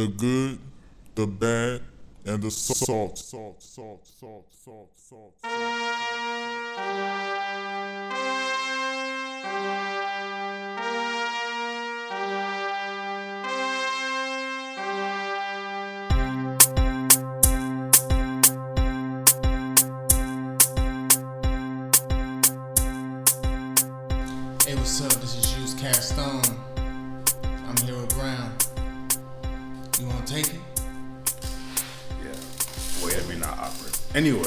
the good, the bad, and the salt. Salt, salt, salt, salt, salt. Hey, what's up? This is Juice Cast Stone. Anyway, I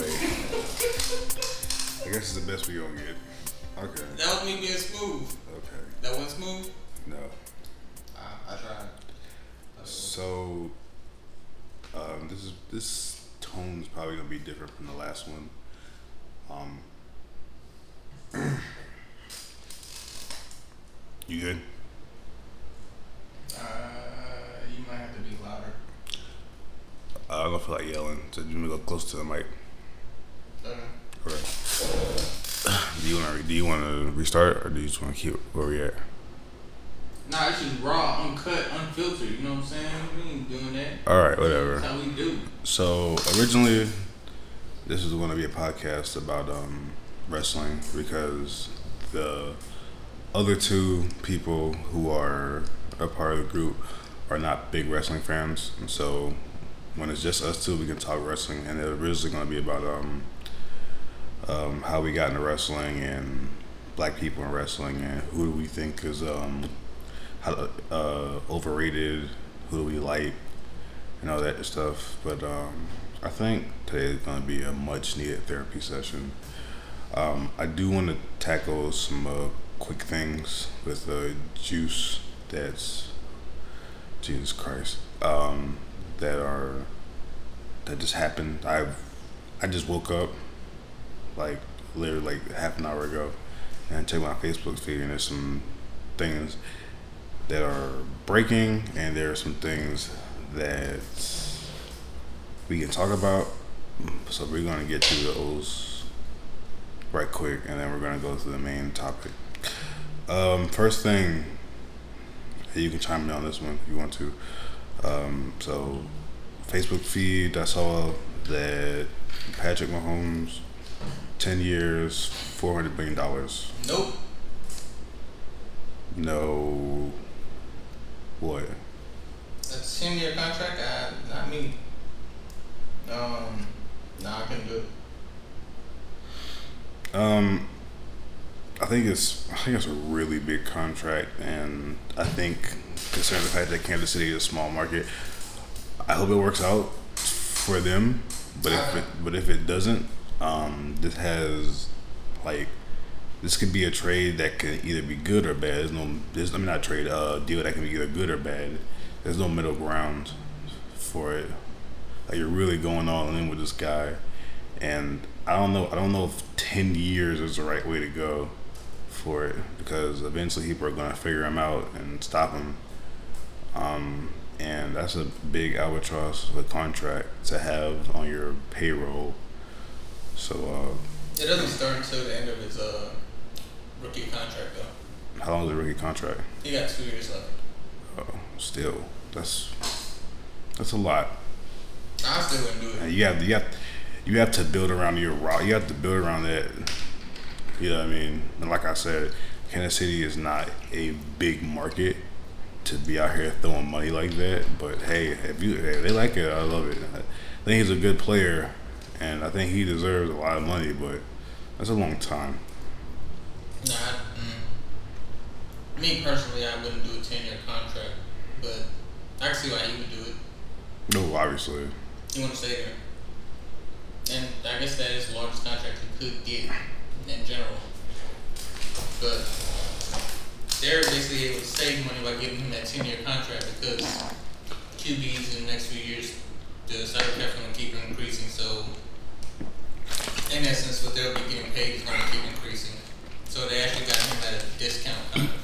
guess it's the best we gonna get. Okay. That was me being smooth. Okay. That wasn't smooth? No. I, I tried. So, um, this is this tone is probably gonna be different from the last one. Um. you good? Uh, you might have to be louder. I don't feel like yelling, so you want to go close to the mic. Okay. Correct. Do you want to do you want to restart or do you just want to keep where we at? Nah, it's just raw, uncut, unfiltered. You know what I'm saying? We ain't doing that. All right, whatever. That's how we do. So originally, this was going to be a podcast about um, wrestling because the other two people who are a part of the group are not big wrestling fans, and so when it's just us two, we can talk wrestling. And it's originally going to be about um, um, how we got into wrestling and black people in wrestling and who do we think is um, how, uh, overrated, who do we like, and all that stuff. But um, I think today is going to be a much needed therapy session. Um, I do want to tackle some uh, quick things with the juice that's Jesus Christ um, that are that just happened. I I just woke up like literally like half an hour ago and I checked my Facebook feed and there's some things that are breaking and there are some things that we can talk about. So we're gonna get to those right quick, and then we're gonna go to the main topic. Um, first thing, you can chime in on this one if you want to. Um, so Facebook feed, I saw that Patrick Mahomes, ten years, four hundred billion dollars. Nope. No, what? That's a 10 year contract. I, not me. Um, nah, I couldn't do it. Um, I think it's I think it's a really big contract, and I think considering the fact that Kansas City is a small market, I hope it works out for them. But if it but if it doesn't, um, this has like this could be a trade that can either be good or bad. There's no there's I mean not trade uh deal that can be either good or bad. There's no middle ground for it. Like you're really going all in with this guy, and I don't know. I don't know if ten years is the right way to go for it because eventually people are gonna figure him out and stop him. Um, and that's a big albatross of a contract to have on your payroll. So, uh, It doesn't start until the end of his uh, rookie contract, though. how long is the rookie contract? He got two years left. Oh, still, that's that's a lot. I still wouldn't do it. And you have you have you have to build around your route. You have to build around that. You know what I mean? And like I said, Kansas City is not a big market to be out here throwing money like that. But hey, if you hey, they like it, I love it. I think he's a good player, and I think he deserves a lot of money. But that's a long time. Nah, I, mm, me personally, I wouldn't do a 10 year contract, but I can see why he would do it. No, obviously. You want to stay there. And I guess that is the largest contract he could get in general. But they're basically able to save money by giving him that 10 year contract because QBs in the next few years, the salary cap's going to keep increasing. So, in essence, what they'll be getting paid is going to keep increasing. So, they actually got him at a discount kind of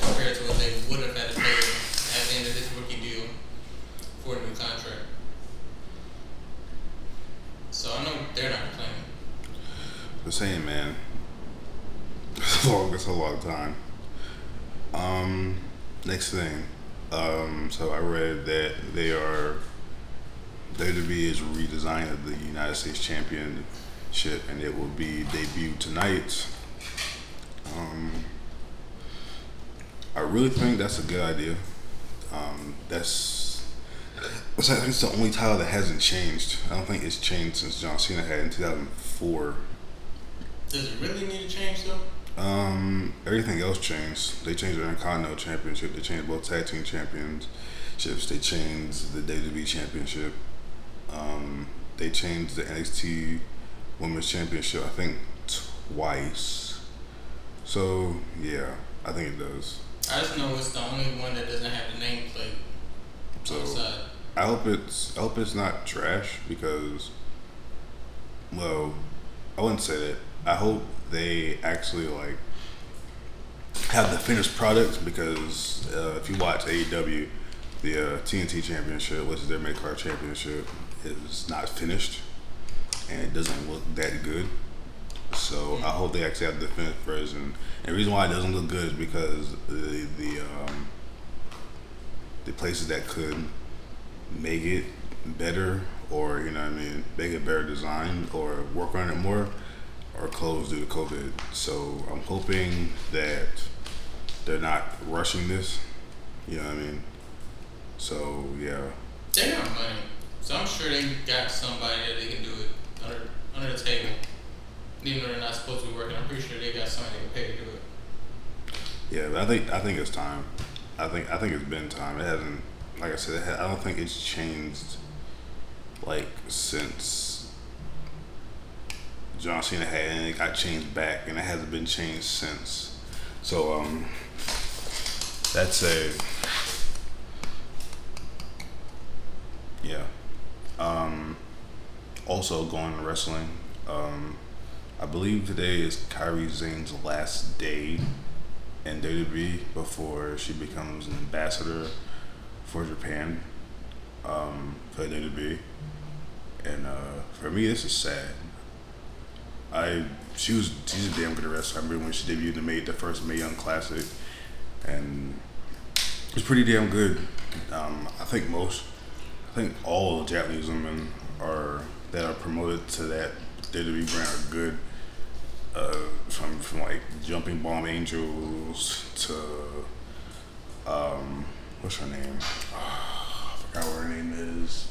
compared to what they would have had to pay at the end of this rookie deal for a new contract. So I know they're not complaining. The same man. It's a long. It's a long time. Um, next thing, Um, so I read that they are WWE is redesigning the United States Championship, and it will be debuted tonight. Um, I really think that's a good idea. Um, that's I think it's the only title that hasn't changed. I don't think it's changed since John Cena had in 2004. Does it really need to change though? Um, everything else changed. They changed the Intercontinental Championship. They changed both tag team championships. They changed the WWE Championship. Um, they changed the NXT Women's Championship. I think twice. So yeah, I think it does. I just know it's the only one that doesn't have the nameplate So. I hope it's I hope it's not trash because well, I wouldn't say that. I hope they actually like have the finished product because uh, if you watch AEW, the uh, TNT Championship, which is their mid card championship, is not finished and it doesn't look that good. So I hope they actually have the finished version. And the reason why it doesn't look good is because the the um, the places that could make it better or you know I mean make it better design or work on it more are closed due to COVID. So I'm hoping that they're not rushing this. You know what I mean? So yeah. They got money, so I'm sure they got somebody that they can do it under under the table. Even though they're not supposed to be working, I'm pretty sure they got somebody they can pay to do it. Yeah, but I think I think it's time. I think I think it's been time. It hasn't, like I said, ha- I don't think it's changed, like since John Cena had, and it got changed back, and it hasn't been changed since. So um, that's a yeah. Um, also going to wrestling. Um, I believe today is Kairi Sane's last day in WWE before she becomes an ambassador for Japan um, for WWE. And uh, for me, this is sad. I she was she's a damn good wrestler. I remember when she debuted and made the first Mae Young Classic, and it was pretty damn good. Um, I think most, I think all Japanese women are that are promoted to that WWE brand are good uh, from from like Jumping Bomb Angels to um, what's her name? I forgot what her name is.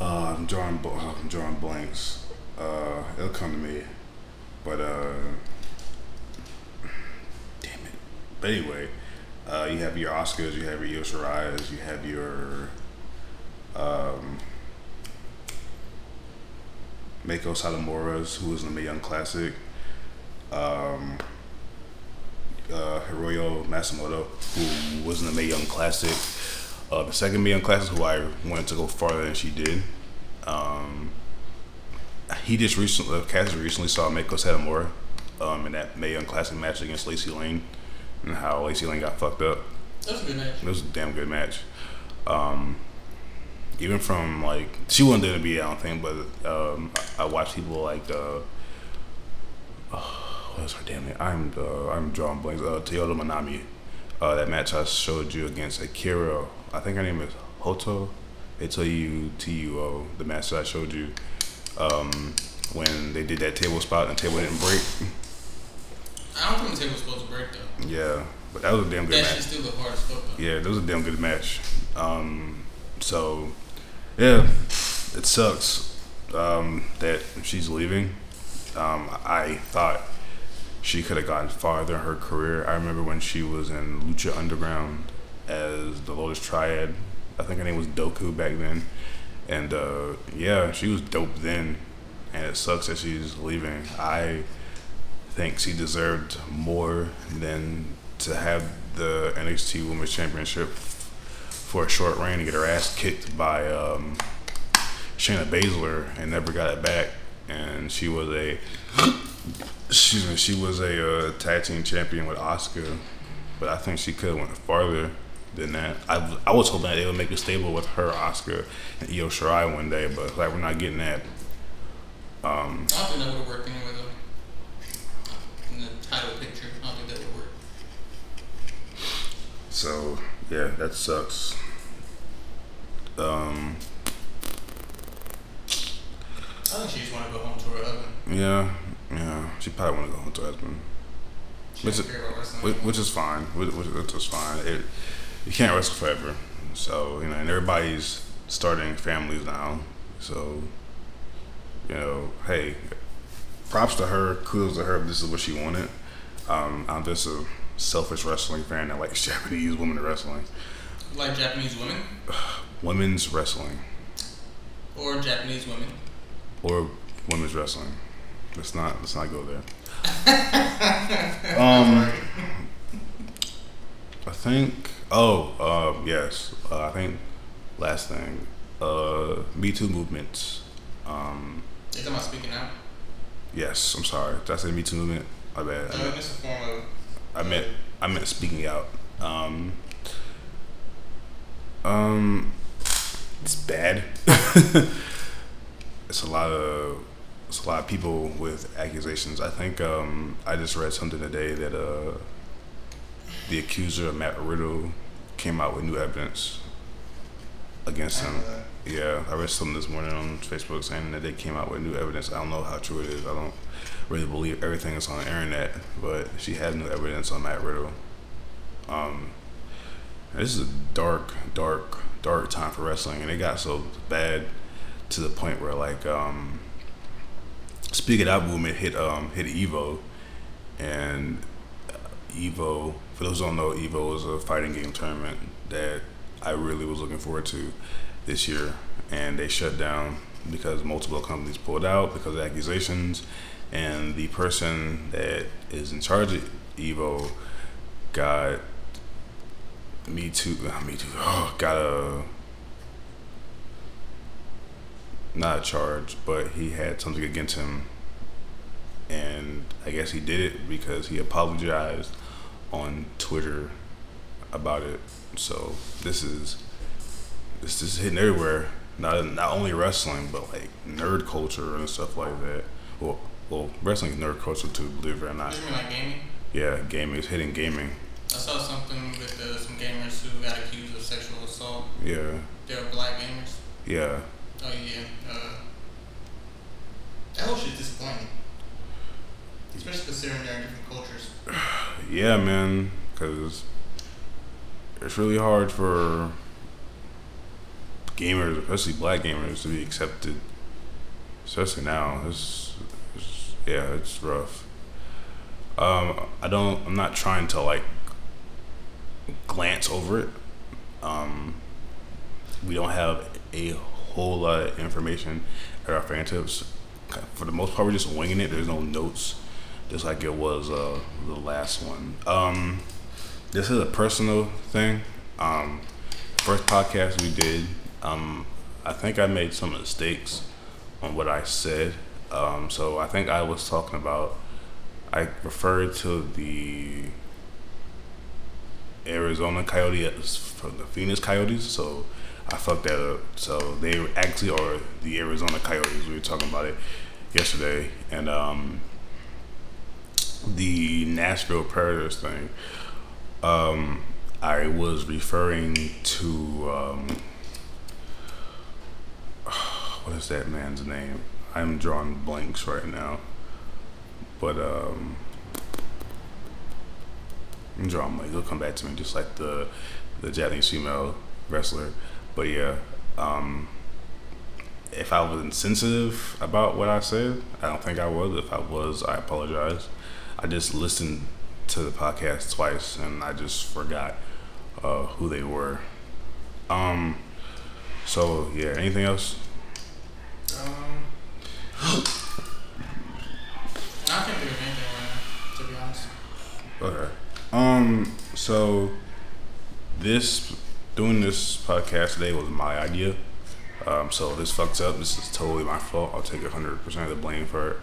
Uh, I'm drawing I'm drawing blanks. Uh, it'll come to me, but uh, damn it. But anyway, uh, you have your Asukas, you have your Io Shirai's, you have your um, Meiko Satomura's, who was in the Young Classic um, uh, Hiroyo who was in the Mae Young Classic. Uh, the second Mae Young Classic, who I wanted to go farther than she did. Um, he just recently, uh, Cassidy recently saw Meiko Satomura um, in that Mae Young Classic match against Lacey Lane, and how Lacey Lane got fucked up. That was a good match. It was a damn good match. Um, even from like she wasn't gonna be, I don't think, but um, I, I watched people like uh, what was her damn name? I'm uh, I'm drawing blanks. Uh, Toyota Manami. Uh, that match I showed you against Akira. I think her name is Hoto. H O U T U O. The match that I showed you. Um, when they did that table spot and the table didn't break. I don't think the table was supposed to break though. Yeah, but that was a damn good That match. shit still look hard as fuck though. Yeah, that was a damn good match. Um, so, yeah, it sucks um, that she's leaving. Um, I thought she could have gotten farther in her career. I remember when she was in Lucha Underground as the Lotus Triad. I think her name was Doku back then. And uh, yeah, she was dope then. And it sucks that she's leaving. I think she deserved more than to have the NXT Women's Championship for a short reign and get her ass kicked by um, Shayna Baszler and never got it back. And she was a excuse me, she was a uh, tag team champion with Asuka, but I think she could have went farther than that. I, I was hoping that they would make a stable with her, Asuka, and Io Shirai one day, but like we're not getting that. Um, I don't think that would have worked anyway though. In the title picture, I don't think that would work. So yeah, that sucks. Um, I think she just want to go home to her husband. yeah, yeah. She probably want to go home to her husband, Which is- care about wrestling which, which is fine. Which, which, which is fine. It, you can't wrestle forever. So you know, and everybody's starting families now. So you know, hey, props to her. Kudos to her. if This is what she wanted. Um, I'm just a selfish wrestling fan that likes Japanese women wrestling. like Japanese women Women's wrestling or Japanese women. or women's wrestling. Let's not let's not go there. um, I think. Oh, uh, yes. Uh, I think last thing. Uh, Me Too movement. Um, talking about speaking out. yes. I'm sorry. Did I say Me Too movement? My bad. I No, meant, it's a form of. I meant I meant speaking out. Um, um, it's bad. it's a lot of it's a lot of people with accusations. I think um, I just read something today that uh, the accuser Matt Riddle came out with new evidence against him. Uh, Yeah, I read something this morning on Facebook saying that they came out with new evidence. I don't know how true it is. I don't really believe everything that's on the internet, but she had new evidence on Matt Riddle. Um, this is a dark, dark, dark time for wrestling, and it got so bad to the point where like um, Speak It Out movement hit um hit Evo, and Evo. For those who don't know, Evo is a fighting game tournament that I really was looking forward to this year, and they shut down because multiple companies pulled out because of accusations, and the person that is in charge of Evo got me too. Me too. Oh, got a not a charge, but he had something against him, and I guess he did it because he apologized on Twitter about it. So this is this is hitting everywhere. Not not only wrestling, but like nerd culture and stuff like that. Well, well, wrestling is nerd culture too. Believe it or not. like gaming? Yeah, gaming is hitting gaming. I saw something with uh, some gamers who got accused of sexual assault. Yeah, They were black gamers. yeah. Oh yeah. Uh, that whole shit's disappointing. Especially considering they're in different cultures. Yeah, man, because it's really hard for gamers, especially black gamers, to be accepted. Especially now, it's, it's yeah, it's rough. Um, I don't. I'm not trying to like glance over it. Um, we don't have a whole lot of information at our fingertips. For the most part, we're just winging it. There's no notes just like it was uh, the last one. Um, this is a personal thing. Um, first podcast we did, um, I think I made some mistakes on what I said. Um, so I think I was talking about, I referred to the Arizona Coyotes from the Phoenix Coyotes. So I fucked that up. So they actually are the Arizona Coyotes. We were talking about it yesterday, and um, the Nashville Predators thing, um, I was referring to um, what is that man's name? I'm drawing blanks right now, but um, I'm drawing blanks. It'll come back to me, just like the the Japanese female wrestler. But yeah, um, if I was insensitive about what I said, I don't think I was. If I was, I apologize. I just listened to the podcast twice and I just forgot uh, who they were. Um. So yeah. Anything else? Um, I can't think of anything right now, to be honest. Okay. Um. So this doing this podcast today was my idea. Um. So this fucks up. This is totally my fault. I'll take hundred percent of the blame for it.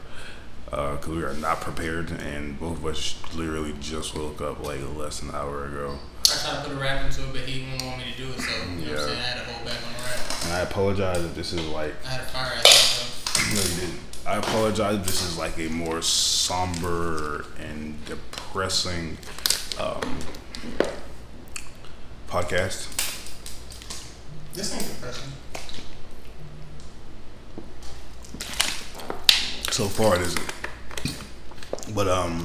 Because we are not prepared, and both of us literally just woke up like less than an hour ago. I tried to put a rap into it, but he didn't want me to do it, so you know what Yeah. I'm saying? I had to hold back on the rap. And I apologize if this is like I had to fire at No, you didn't. I apologize. If this is like a more somber and depressing um, podcast. This ain't depressing. So far, it isn't. But um,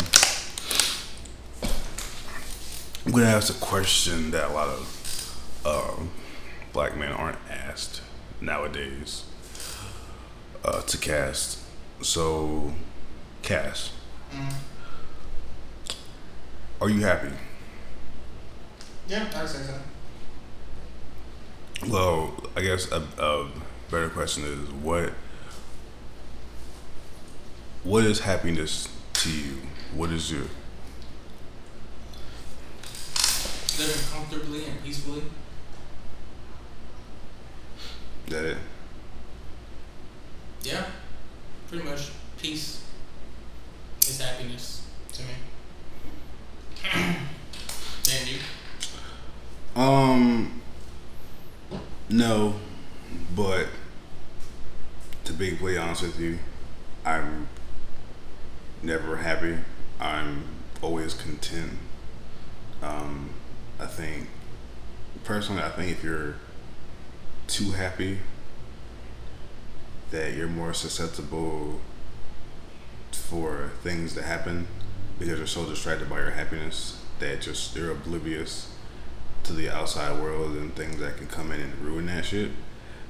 I'm gonna ask a question that a lot of uh, black men aren't asked nowadays uh, to cast. So, cast. Are you happy? Yeah, I'd say so. Well, I guess a, a better question is what what is happiness to you? What is your Living comfortably and peacefully. that it? Yeah. Pretty much peace is happiness to me. and you? Um, no, but to be completely honest with you, I'm never happy. I'm always content. Um, I think, personally, I think if you're too happy, that you're more susceptible for things to happen because you're so distracted by your happiness that just you're oblivious to the outside world and things that can come in and ruin that shit.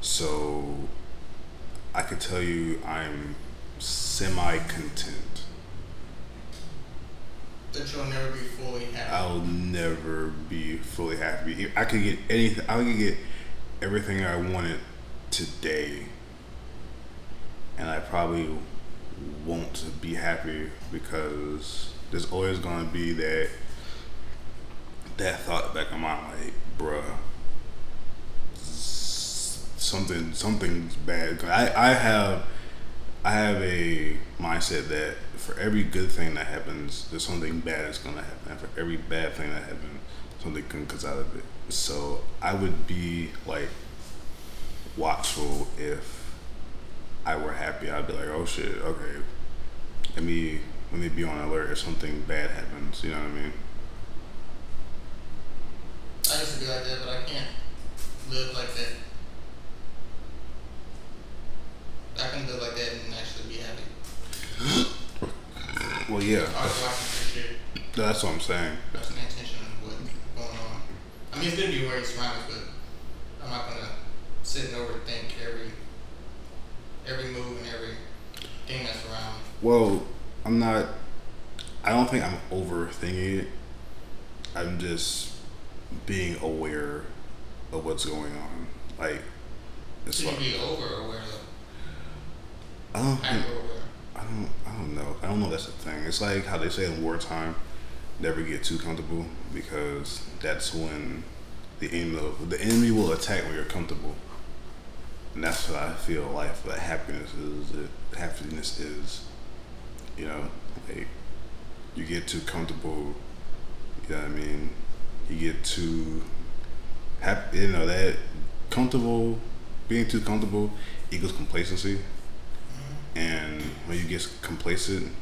So I could tell you I'm semi content. That you'll never be fully happy. I'll never be fully happy. I could get anything. I could get everything I wanted today, and I probably won't be happy because there's always gonna be that that thought back in my mind, like, bruh, something something's bad. I I have I have a mindset that for every good thing that happens, there's something bad that's gonna happen. And for every bad thing that happens, something good comes out of it. So I would be like watchful if I were happy. I'd be like, oh shit, okay. Let me let me be on alert if something bad happens. You know what I mean? I used to be like that, but I can't live like that. I can live like that and actually be happy. Well, yeah, I was watching this shit. that's what I'm saying. That's paying attention to what's going on. Um, I mean, it's to be where you're surrounded, but I'm not gonna sit and overthink every every move and every thing that's around. Well, I'm not. I don't think I'm overthinking it. I'm just being aware of what's going on. Like, it's Should like be over aware though? I don't. think- I don't. Don't know. I don't know. That's the thing. It's like how they say in wartime, never get too comfortable because that's when the enemy the enemy will attack when you're comfortable. And that's what I feel life like happiness is. That happiness is, you know, like you get too comfortable. You know what I mean? You get too happy. You know that comfortable. Being too comfortable equals complacency. And when you get complacent,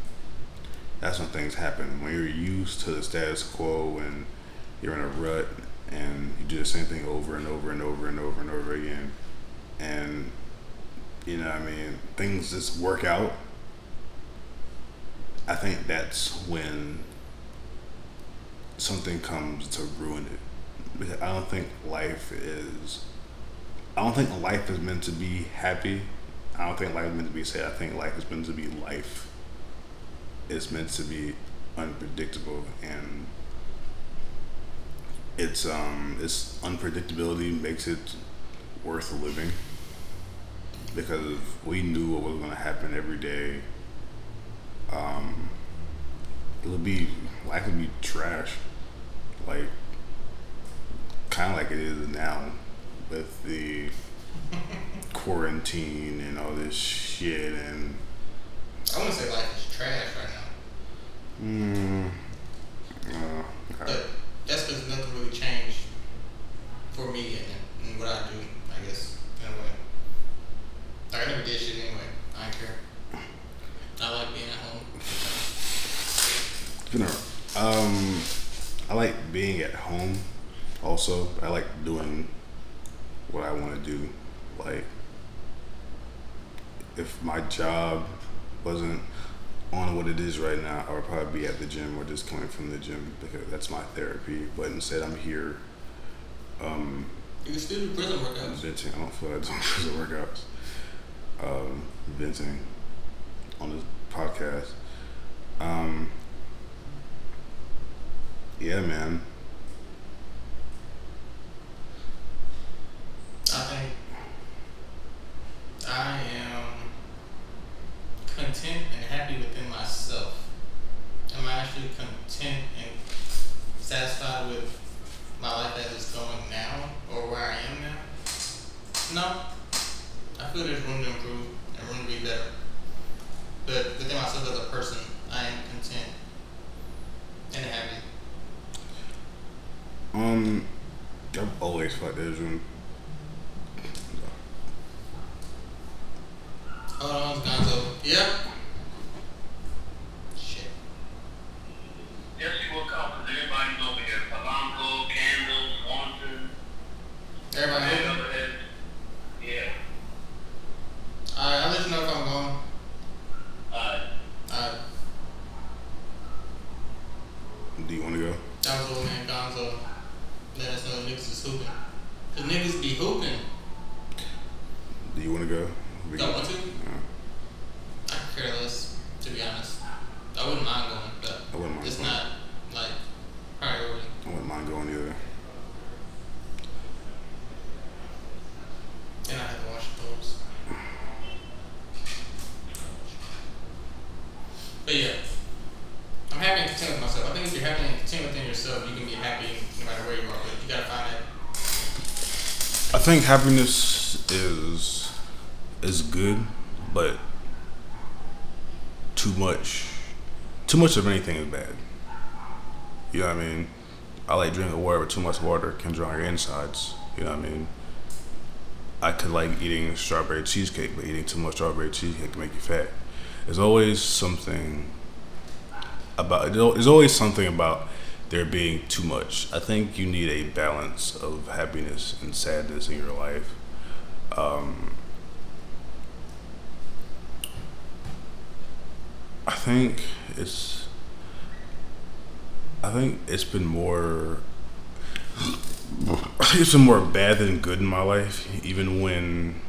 that's when things happen. When you're used to the status quo and you're in a rut and you do the same thing over and over and over and over and over again. And, you know I mean? Things just work out. I think that's when something comes to ruin it. Because I don't think life is. I don't think life is meant to be happy. I don't think life is meant to be sad. I think life is meant to be life. It's meant to be unpredictable and it's um its unpredictability makes it worth living because if we knew what was going to happen every day um it would be life would be trash like kind of like it is now with the quarantine and all this shit and I wouldn't say life is trash right now, mm, uh, but that's because nothing really changed for me and, and what I do. I guess in a way. Like I never did shit anyway. I don't care. I like being at home. You know, um, I like being at home. Also, also I like doing what I want to do. Like if my job wasn't on what it is right now, I would probably be at the gym or just coming from the gym because that's my therapy. But instead, I'm here. Um, You can still do prison workouts. venting. I don't feel like doing prison workouts. Um, venting on this podcast. Um, yeah, man. I think I am content and happy within myself. Am I actually content and satisfied with my life as it's going now or where I am now? No. I feel there's room to improve and room to be better. But within myself as a person, I am content and happy. Um, I've always felt there's room. Hold on, Gonzo. Yep. Shit. Yes, you will come because everybody's over here. Polanco, Candle, Swanson, Everybody every know? other head. Yeah. Alright, I'll let you know if I'm going. Uh, Alright. Do you want to go? That was old man Gonzo. Let us know niggas is hooping. Cause niggas be hooping. Do you want to go? We Y'all can- want to? Yeah. I could care less, to be honest. I wouldn't mind going, but I wouldn't mind it's going. not like priority. I wouldn't mind going either. And I have to wash clothes. But yeah. I'm happy and content with myself. I think if you're happy and content within yourself, you can be happy no matter where you are. But you gotta find that I think happiness is is good, but too much too much of anything is bad. You know what I mean? I like drinking water, but too much water can dry your insides. You know what I mean? I could like eating strawberry cheesecake, but eating too much strawberry cheesecake can make you fat. There's always something about there's always something about there being too much. I think you need a balance of happiness and sadness in your life. Um, I think it's. I think it's been more. It's been more bad than good in my life, even when.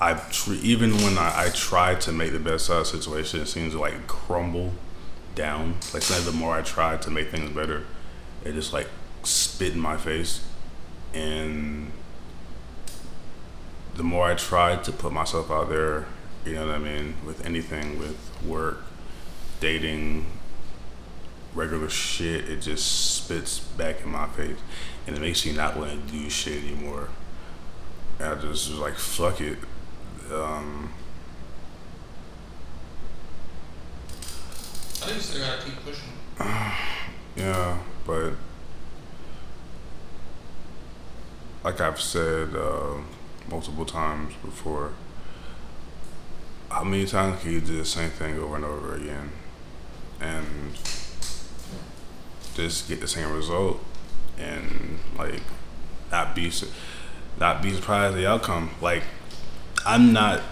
I tr- even when I, I try to make the best out of the situation, it seems to like crumble down. Like sometimes the more I try to make things better, it just like spit in my face, and the more I try to put myself out there, you know what I mean, with anything, with work, dating, regular shit, it just spits back in my face, and it makes me not want to do shit anymore. And I just was like, fuck it. Um, I think you still gotta keep pushing. Yeah, but like I've said uh, multiple times before, how many times can you do the same thing over and over again and just get the same result and like not be not be surprised at the outcome? Like I'm not.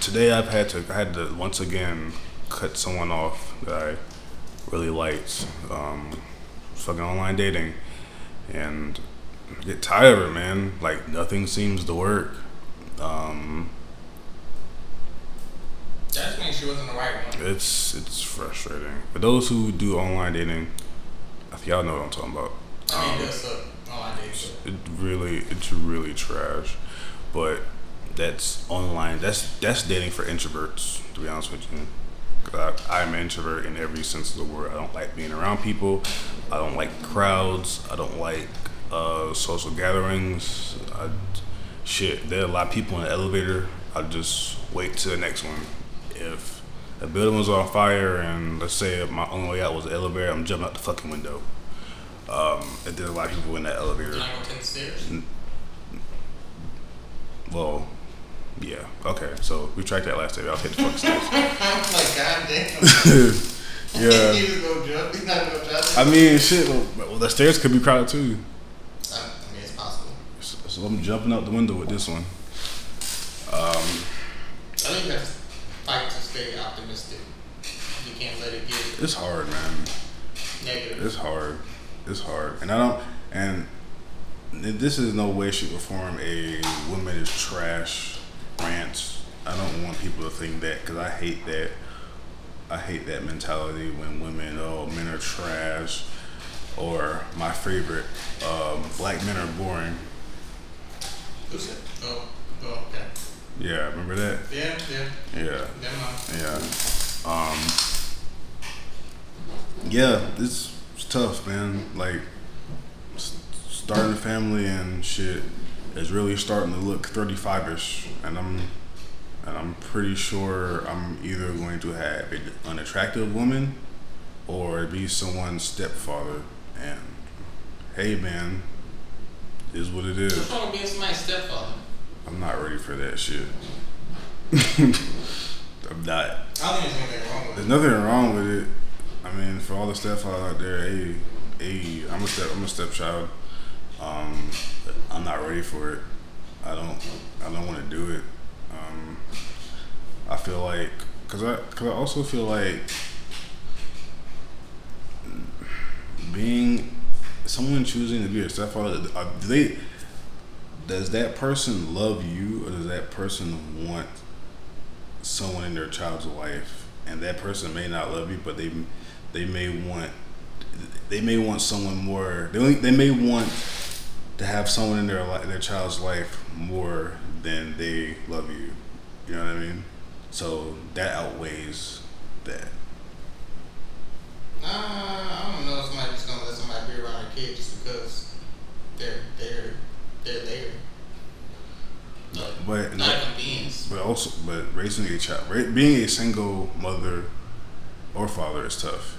Today I've had to I had to once again cut someone off that I really liked. Um, fucking online dating, and I get tired of it, man. Like nothing seems to work. Um, That just means she wasn't the right one. it's it's frustrating. For those who do online dating, I think y'all know what I'm talking about. I mean, Um, it. Online dating. it really it's really trash but that's online that's that's dating for introverts to be honest with you 'Cause I, i'm an introvert in every sense of the word. I don't like being around people. I don't like crowds. I don't like uh, social gatherings. I, shit there are a lot of people in the elevator. I just wait to the next one. If a building was on fire and let's say my only way out was the elevator i'm jumping out the fucking window. Um, and there's a lot of people in that elevator. You're not gonna stairs. Well, yeah. Okay. So we retract that last statement. I'll take the fucking stairs. I'm like, goddamn. Yeah. he just gonna jump. He's not gonna jump. I mean, shit. Well, well, the stairs could be crowded too. I, mean, it's possible. So, so I'm jumping out the window with this one. Um, I think you have to fight to stay optimistic. You can't let it get It's hard, man. negative. It's hard. It's hard, and I don't. And this is no way, shape, or form a woman is trash rant. I don't want people to think that because I hate that. I hate that mentality when women, oh, men are trash, or my favorite, um, black men are boring. Who's said? Oh, oh, okay. Yeah, remember that? Yeah, yeah. Yeah. Yeah. Um. Yeah, it's, it's tough, man. Like starting a family and shit is really starting to look 35ish, and I'm and I'm pretty sure I'm either going to have an unattractive woman or be someone's stepfather. And hey, man, is what it is. What's wrong with being somebody's stepfather? I'm not ready for that shit. I'm not. I think there's anything wrong with There's nothing wrong with it. I mean, for all the stepfathers out there, hey, hey, I'm a step, I'm a stepchild. Um, I'm not ready for it. I don't, I don't want to do it. Um, I feel like, cause I, cause I also feel like being someone choosing to be a stepfather, uh, they, does that person love you or does that person want someone in their child's life and that person may not love you but they they may want they may want someone more they, they may want to have someone in their li- their child's life more than they love you you know what i mean so that outweighs that Nah, I don't know if somebody's just gonna let somebody be around a kid just because they're they're they're there. But but not a convenience. but also but raising a child ra- being a single mother or father is tough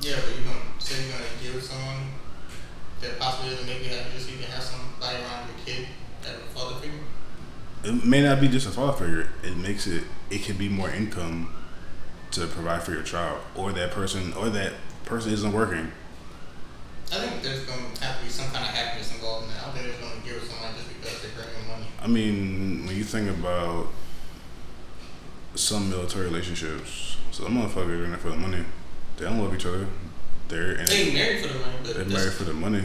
Yeah, but you gonna say you're gonna give someone that possibly doesn't make you happy just so you can have somebody around your kid that a father figure. it may not be just a father figure. It makes it it can be more income to provide for your child, or that person, or that person isn't working. I think there's gonna have to be some kind of happiness involved in that. I don't think there's gonna give it someone just because they're bringing money. I mean, when you think about some military relationships, some motherfuckers are in it for the money. They don't love each other. They're in They married for the money, but they're married for the money.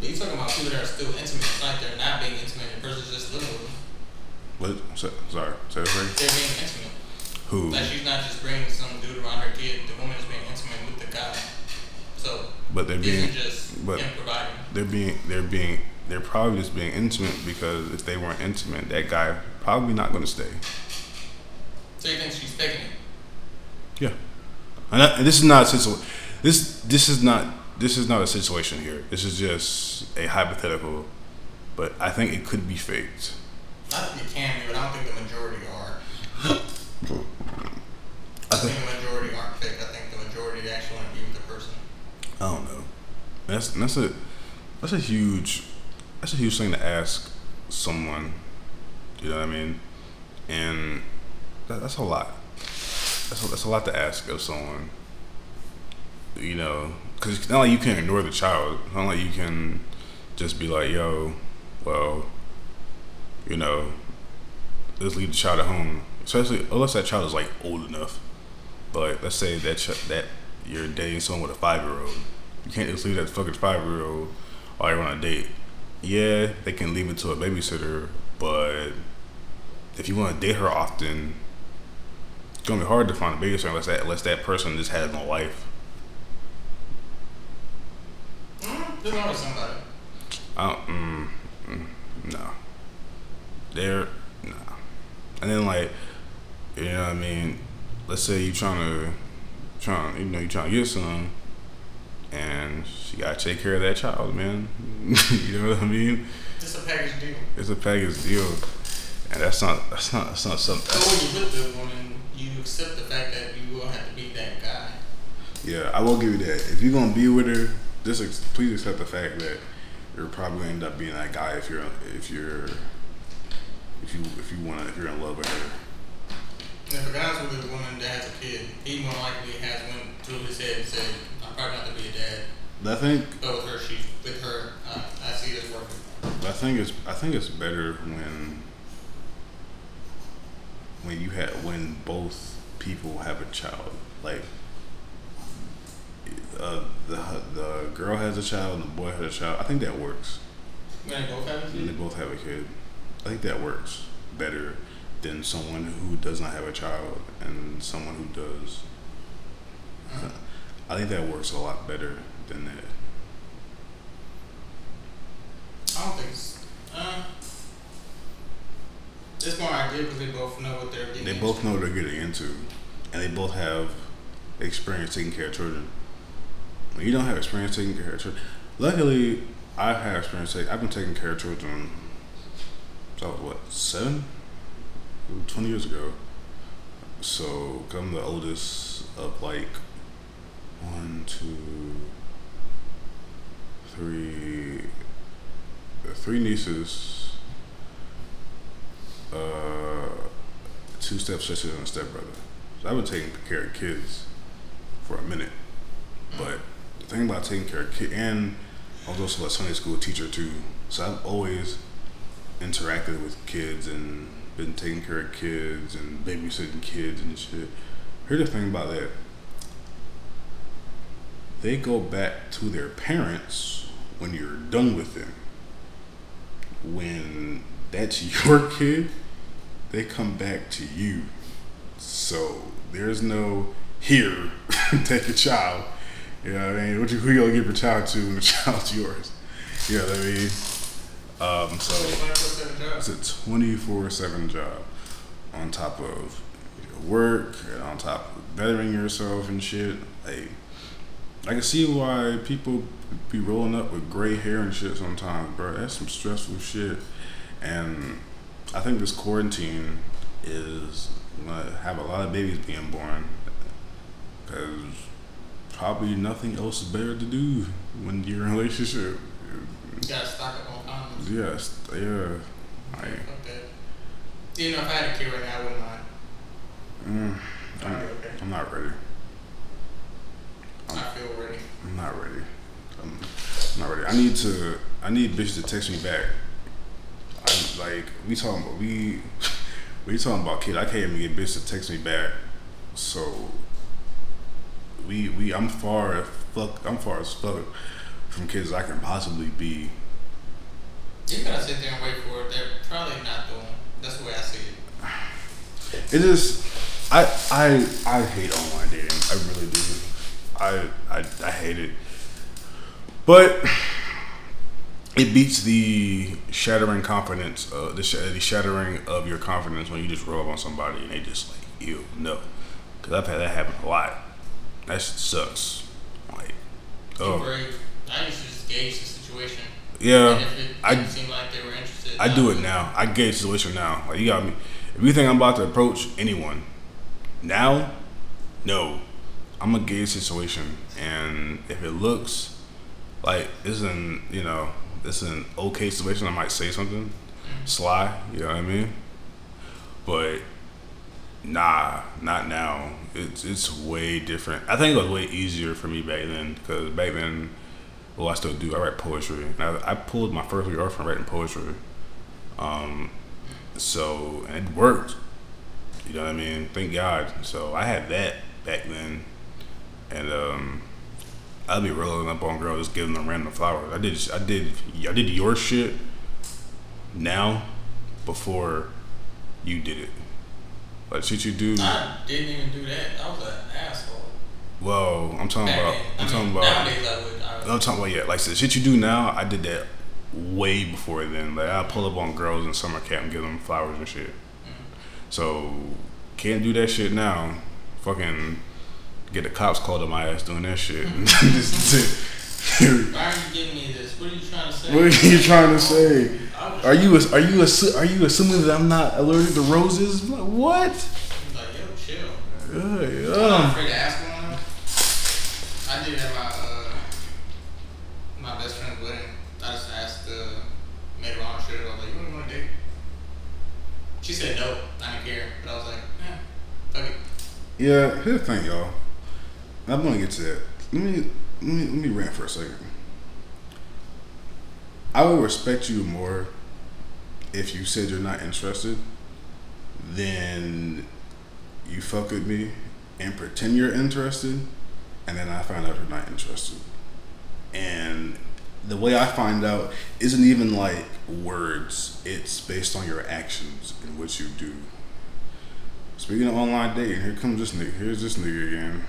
but you talking about people that are still intimate. It's like they're not being intimate. The person's just living with them. What? So- Sorry, say that again. They're being intimate. Who? Like she's not just bringing some dude around her kid. The woman is being intimate with the guy. So But they're being just but- they're being they're being they're probably just being intimate because if they weren't intimate, that guy probably not going to stay. So you think she's faking it? Yeah, and, that, and this is not a situ- This this is not this is not a situation here. This is just a hypothetical, but I think it could be faked. I think it can be, but I don't think the majority are. I think the majority aren't fake. I think the majority actually want to be with the person. I don't know. That's that's a that's a huge that's a huge thing to ask someone. You know what I mean? And that, that's a lot. That's a, that's a lot to ask of someone. You know, because not like you can't ignore the child. Not like you can just be like, "Yo, well, you know, let's leave the child at home." Especially unless that child is like old enough. But let's say that ch- that you're dating someone with a five year old. You can't just leave that fucking five year old while you're on a date. Yeah, they can leave it to a babysitter, but if you want to date her often, it's gonna be hard to find a babysitter unless that unless that person just has no life. Mm, there's always somebody. I mm, mm, no. They're no. And then like, you know what I mean? Let's say you trying to, trying, you know, you trying to get some, and she gotta take care of that child, man. you know what I mean? It's a package deal. It's a package deal, and that's not, that's not, that's not something. So when you with the woman, you accept the fact that you will have to be that guy. Yeah, I will give you that. If you're gonna be with her, just ex- please accept the fact that you're probably end up being that guy if you're if you're if you if you wanna if you're in love with her. If a guy's with a woman that has a kid, he more likely has one to his head and said, "I'm probably not to be a dad." I think But with her, she with her, uh, I see as working. I think it's I think it's better when when you have when both people have a child. Like uh, the the girl has a child and the boy has a child. I think that works. When they both have a When they kid, both have a kid. I think that works better than someone who does not have a child and someone who does. I think that works a lot better than that. I don't think it's. Uh, it's more ideal because they both know what they're getting. They into. both know what they're getting into, and they both have experience taking care of children. When you don't have experience taking care of children, luckily I've experience. Take, I've been taking care of children. So I was what seven, twenty years ago. So I'm the oldest of like one, two, three, three nieces. Uh, two stepsisters and a stepbrother. So I've been taking care of kids for a minute. But the thing about taking care of kids, and I was also a Sunday school teacher too. So I've always interacted with kids and been taking care of kids and babysitting kids and shit. Here's the thing about that. They go back to their parents when you're done with them. When that's your kid, they come back to you. So there's no here, take a child. You know what I mean? What you, who you gonna give your child to when the child's yours? You know what I mean? Um, so it's a 24 7 job on top of work and on top of bettering yourself and shit. Hey, I can see why people be rolling up with gray hair and shit sometimes, bro. That's some stressful shit. And I think this quarantine is gonna have a lot of babies being born because probably nothing else is better to do when you're in a relationship. You gotta stock up on condoms. Yes, yeah. Like, Fuck that. Even if I had a kid right now, I wouldn't mind. mm, I'm, okay. I'm not ready. I feel ready. I'm not ready. I'm, I'm not ready. I need to. I need bitches to text me back. I like we talking about we we talking about kid. I can't even get bitches to text me back. So we we I'm far as fuck. I'm far as fuck from kids I can possibly be. You gotta sit there and wait for it. They're probably not doing. That's the way I see it. It just I I I hate online dating. I really do. I I, I hate it. But it beats the shattering confidence, uh, the, sh- the shattering of your confidence when you just roll up on somebody and they just like, ew, no. Because I've had that happen a lot. That shit sucks. Like, oh, brave. I used to just gauge the situation. yeah. and if it I- like they were interested, I do it now. I gauge the situation now. Like you got me. If you think I'm about to approach anyone now, no. I'm gonna gauge the situation, and if it looks like this is an you know this is an okay situation, I might say something mm-hmm. sly. You know what I mean? But nah, not now. It's it's way different. I think it was way easier for me back then because back then, well, I still do. I write poetry. I, I pulled my first off from writing poetry. Um, so and it worked. You know what I mean? Thank God. So I had that back then, and um, I'd be rolling up on girls, just giving them random flowers. I did, I did, I did your shit now before you did it. Like shit you do. I didn't even do that. I was an asshole. Well, I'm talking about. I'm talking about. Nowadays, I would. I would I'm talking about yeah, like the shit you do now. I did that way before then. Like I pull up on girls in summer camp and give them flowers and shit. Mm-hmm. So can't do that shit now. Fucking get the cops called on my ass doing that shit. Why are you giving me this? What are you trying to say? what are you trying to say? Are you are you are you assuming that I'm not allergic to roses? What? like, yo, chill. Yeah, I'm not afraid to ask one. I did at my uh, my best friend's wedding. I just asked uh, made her on shit. I was like, "You want to date?" She said no. I didn't care, but I was like, "Yeah." Okay. Yeah, here's the thing, y'all. I'm gonna get to that. Let me let me let me rant for a second. I would respect you more if you said you're not interested then you fuck with me and pretend you're interested and then I find out you're not interested. And the way I find out isn't even like words, it's based on your actions and what you do. Speaking of online dating, here comes this nigga. Here's this nigga again.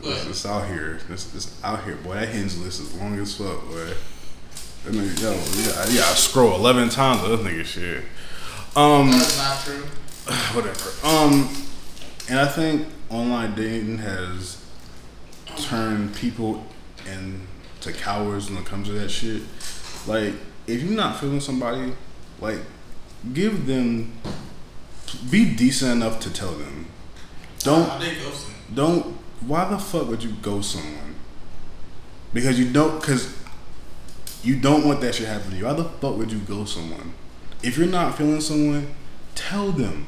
What? this out here. This this out here, boy. That hinge list is long as fuck, boy. That nigga, yo, yeah, yeah. I scroll eleven times. Of this nigga shit. Um, That's not true. whatever. Um, and I think online dating has turned people into cowards when it comes to that shit. Like, if you're not feeling somebody, like, give them, be decent enough to tell them. Don't I did ghosting. don't. Why the fuck would you ghost someone? Because you don't. Because you don't want that shit happen to you. Why the fuck would you go someone? If you're not feeling someone, tell them.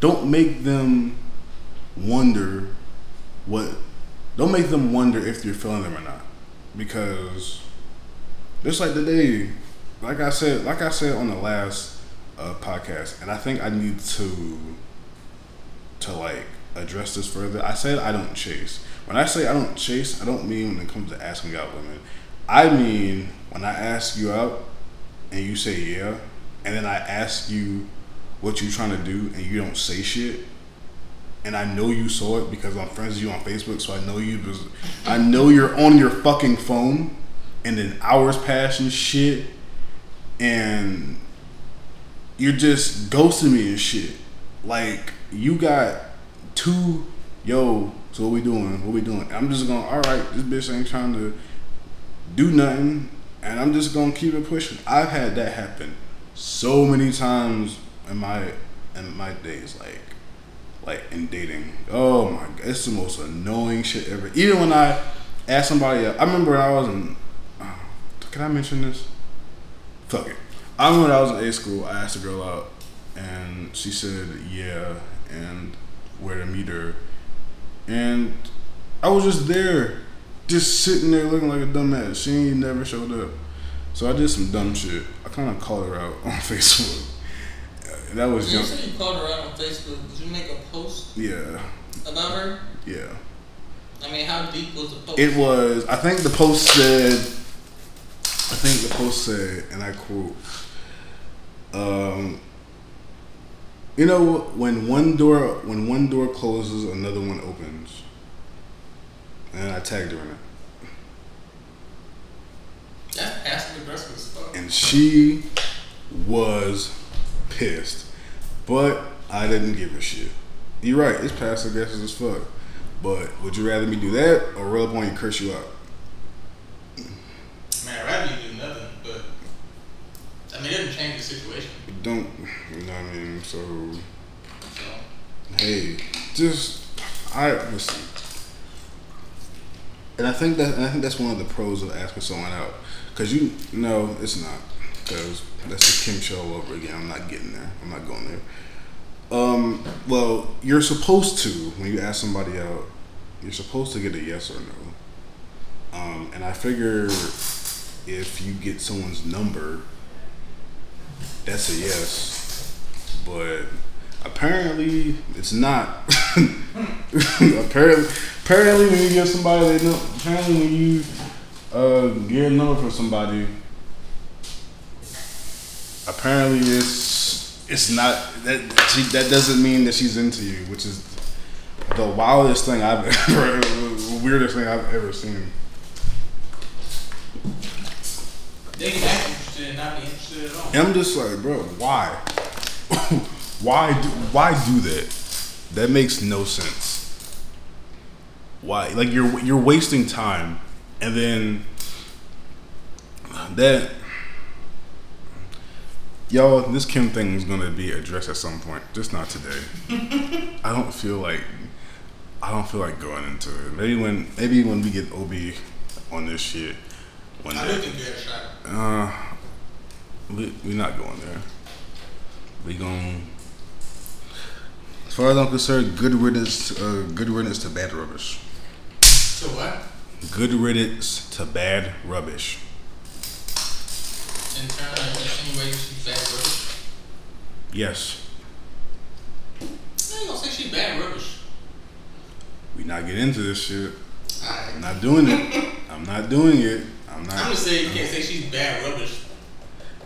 Don't make them wonder what. Don't make them wonder if you're feeling them or not. Because just like today, like I said, like I said on the last uh, podcast, and I think I need to to like address this further. I said I don't chase. When I say I don't chase, I don't mean when it comes to asking out women. I mean when I ask you out and you say yeah, and then I ask you what you trying to do and you don't say shit. And I know you saw it because I'm friends with you on Facebook, so I know you. I know you're on your fucking phone, and then hours pass and shit, and you're just ghosting me and shit. Like you got two, yo. So what we doing? What we doing? I'm just going. All right, this bitch ain't trying to do nothing, and I'm just gonna keep it pushing. I've had that happen so many times in my in my days, like like in dating. Oh my god, it's the most annoying shit ever. Even when I asked somebody, I remember when I was in. Uh, can I mention this? Fuck it. I remember I was in A school. I asked a girl out, and she said yeah, and where to meet her, and I was just there, just sitting there looking like a dumbass. She ain't never showed up. So I did some dumb shit. I kind of called her out on Facebook. That was You said you called her out on Facebook. Did you make a post Yeah, about her? yeah. I mean, how deep was the post? It was. I think the post said. I think the post said, and I quote. Um. You know, when one door when one door closes, another one opens. And I tagged her in it. That's passive aggressive as fuck. and she was pissed. But I didn't give a shit. You're right, it's passive aggressive as fuck. But would you rather me do that or roll up on you and curse you out? Man, I'd rather you do nothing, but I mean, it doesn't change the situation. Don't, you know what I mean? So, So, hey, just, I, listen. And I think that, I think that's one of the pros of asking someone out. Cause you, no, it's not. Cause that's the Kim show over again. I'm not getting there. I'm not going there. Um, well, you're supposed to when you ask somebody out, you're supposed to get a yes or no. Um, and I figure if you get someone's number, that's a yes. But apparently, it's not. apparently, apparently, when you give somebody, they know, apparently when you uh, get a number from somebody, apparently it's it's not that she, that doesn't mean that she's into you, which is the wildest thing I've ever, weirdest thing I've ever seen. they can act interested and not be interested at all. I'm just like, bro, why? why do why do that? That makes no sense. Why? Like you're you're wasting time, and then that y'all, this Kim thing is gonna be addressed at some point, just not today. I don't feel like I don't feel like going into it. Maybe when maybe when we get Ob on this shit one I do day. think you had a shot. Uh, we we not going there. We gon' far as I'm concerned, good riddance. Uh, good riddance to bad rubbish. To what? Good riddance to bad rubbish. In of insinuating she's bad rubbish? Yes, I ain't gonna say she's bad rubbish. we not get into this shit. Alright. I'm not doing it. I'm not doing it. I'm not. I'm just saying you can't say she's bad rubbish.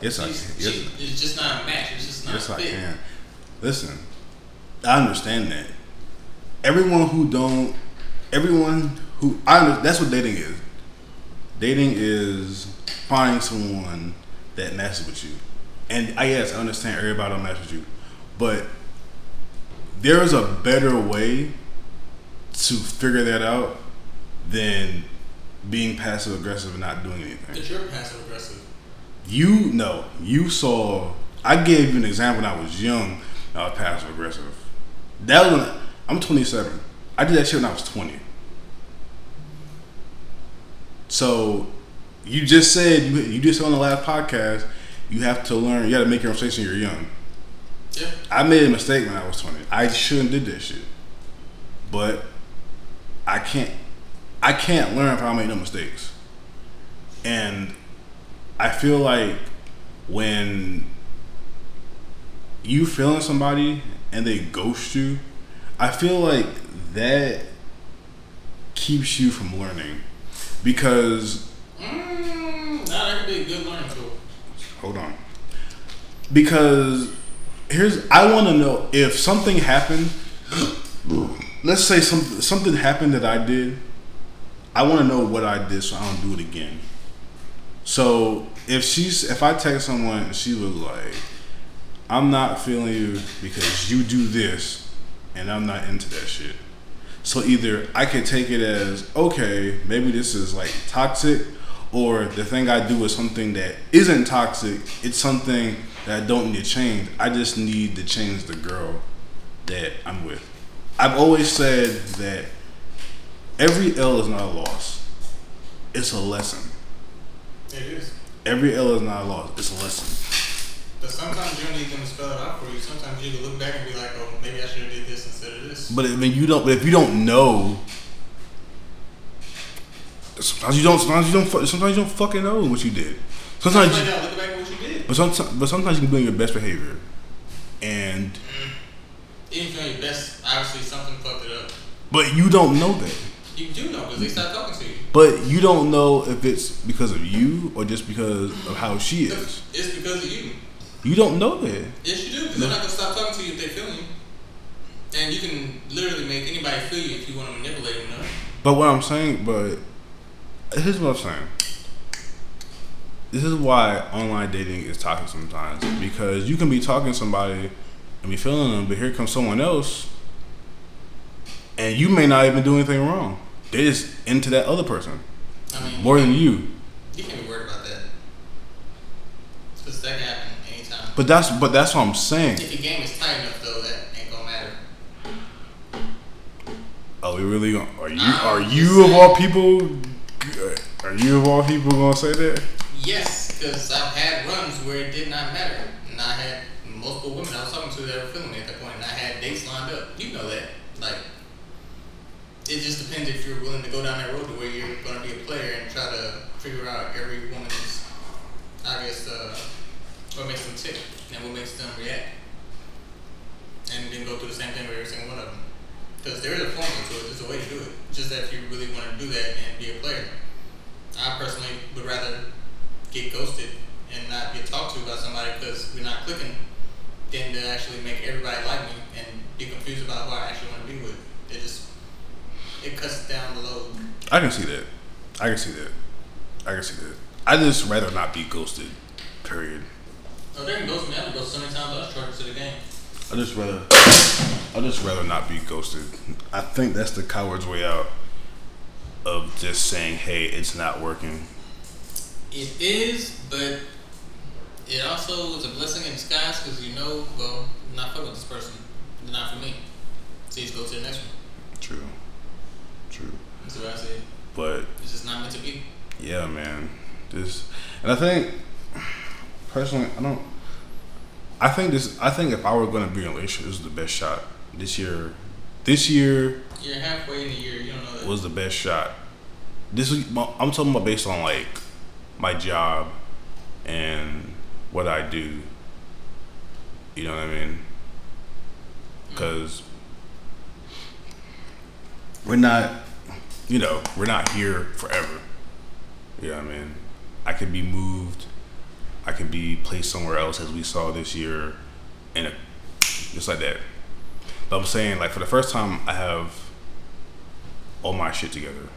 yes, I can. Yes, she, it's just not a match. It's just not yes, a I fit. can. Listen, I understand that. Everyone who don't, everyone who I that's what dating is. Dating is finding someone that matches with you, and I yes, I understand everybody don't match with you, but there is a better way to figure that out than being passive aggressive and not doing anything. But you're passive aggressive. You know, you saw. I gave you an example when I was young. I was passive aggressive. That was when I'm 27. I did that shit when I was 20. So, you just said you, you just said on the last podcast. You have to learn. You got to make your own mistakes when you're young. Yeah. I made a mistake when I was 20. I shouldn't did that shit. But I can't I can't learn if I make no mistakes. And I feel like when you feeling somebody and they ghost you, I feel like that keeps you from learning. Because Mm, that could be a good learning tool. hold on. Because here's I want to know if something happened. Let's say some something happened that I did. I want to know what I did so I don't do it again. So if she's if I text someone and she was like, "I'm not feeling you because you do this," and I'm not into that shit. So either I can take it as okay, maybe this is like toxic, or the thing I do is something that isn't toxic. It's something that I don't need to change. I just need to change the girl that I'm with. I've always said that every L is not a loss. It's a lesson. It is. Every L is not a loss. It's a lesson. But sometimes you don't need them to spell it out for you. Sometimes you can look back and be like, oh, maybe I should have did this instead of this. But I mean, you don't. But if you don't know, sometimes you don't. Sometimes you don't. Sometimes you don't fucking know what you did. Sometimes, Sometimes you, look back at what you did. but sometimes, but sometimes you can be on your best behavior, and mm. Even if you're your best, obviously something fucked it up. but you don't know that. You do know because they stopped talking to you. But you don't know if it's because of you or just because of how she is. It's because of you. You don't know that. Yes, you do. Because they're not gonna stop talking to you if they feel you. And you can literally make anybody feel you if you want to manipulate them. Enough. But what I'm saying, but here's what I'm saying. This is why online dating is toxic sometimes because you can be talking to somebody and be feeling them, but here comes someone else, and you may not even do anything wrong. They're just into that other person I mean, more than you. you can't be worried about that. Because that anytime. But that's but that's what I'm saying. If your game is tight enough, though, that ain't gonna matter. Are we really going? Are you are you of all people? Are you of all people gonna say that? Yes, because I've had runs where it did not matter. And I had multiple women I was talking to that were feeling me at that point, and I had dates lined up. You know that. Like, it just depends if you're willing to go down that road to where you're going to be a player and try to figure out every woman's, I guess, uh, what makes them tick and what makes them react. And then go through the same thing with every single one of them. Because there is a formula to it, there's a way to do it. Just that if you really want to do that and be a player. I personally would rather get ghosted and not get talked to by somebody because we're not clicking than to actually make everybody like me and be confused about who I actually want to be with. It just it cuts down the load. I can see that. I can see that. I can see that. I just rather not be ghosted. Period. They can ghost me. I've ghost so many times. I was charged to the game. I just rather. I just rather not be ghosted. I think that's the coward's way out of just saying, "Hey, it's not working." It is, but it also is a blessing in disguise because you know, well, I'm not fucking with this person. They're not for me. So you just go to the next one. True. True. That's what I say. But It's just not meant to be. yeah, man. This, and I think personally, I don't. I think this. I think if I were going to be in a relationship, this is the best shot this year, this year You're halfway in the year. You don't know that. was the best shot. This is I'm talking about based on like my job and what I do. You know what I mean? Because we're not, you know, we're not here forever. You know what I mean? I could be moved. I could be placed somewhere else, as we saw this year, and just like that. But I'm saying, like, for the first time, I have all my shit together.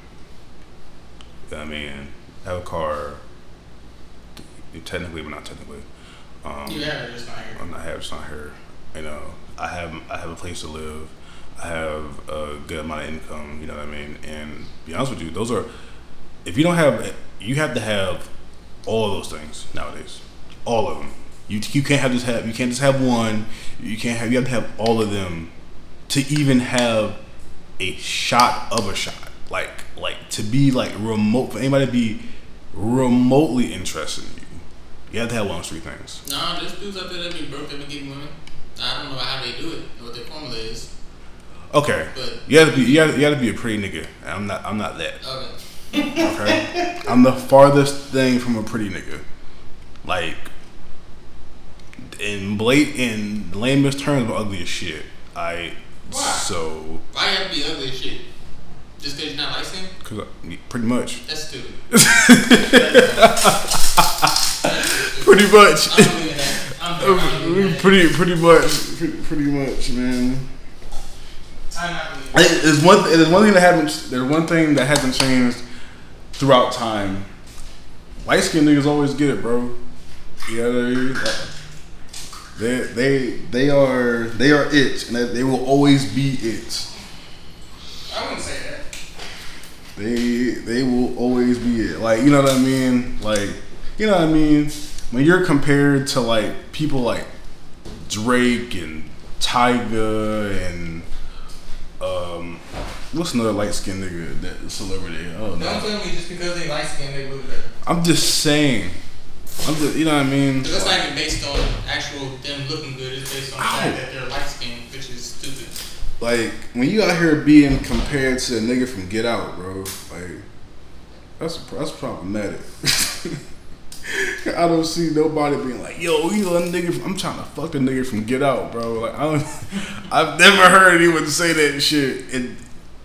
You know what I mean? I have a car. Technically, but not technically. Um, you have it, just not here. I'm not have it's not here. You know, I have I have a place to live. I have a good amount of income. You know what I mean? And be honest with you, those are if you don't have you have to have all of those things nowadays. All of them. You you can't have just have you can't just have one. You can't have you have to have all of them to even have a shot of a shot. Like like to be like remote for anybody to be remotely interested in you. You have to have one of those three things. No, there's dudes out there that be broke that be getting women. I don't know how they do it, or what their formula is. Okay. But- you have to be you have, you have to be a pretty nigga. I'm not I'm not that. Okay. Okay. I'm the farthest thing from a pretty nigga. Like in blate in lamest terms, I'm ugly as shit. I Why? so Why you have to be ugly as shit? Just because you're not light skinned? cause I, pretty much, That's stupid. pretty much, I'm that. I'm, that. pretty pretty much, pretty, pretty much, man. I'm not that. Hey, There's one. There's one thing that hasn't. There's one thing that hasn't changed throughout time. Light skinned niggas always get it, bro. You know what I mean? They they they are they are it, and they will always be it. I wouldn't say that. They they will always be it. Like you know what I mean? Like you know what I mean? When you're compared to like people like Drake and Tyga and um what's another light skinned nigga that celebrity? Oh Don't no. tell me just because they light skinned they look better. I'm just saying. I'm just you know what I mean. That's not even based on actual them looking good. It's based on the fact that they're light skinned, which is stupid. Like when you out here being compared to a nigga from Get Out, bro, like that's that's problematic. I don't see nobody being like, "Yo, you a nigga." From, I'm trying to fuck the nigga from Get Out, bro. Like I don't, I've never heard anyone say that shit. And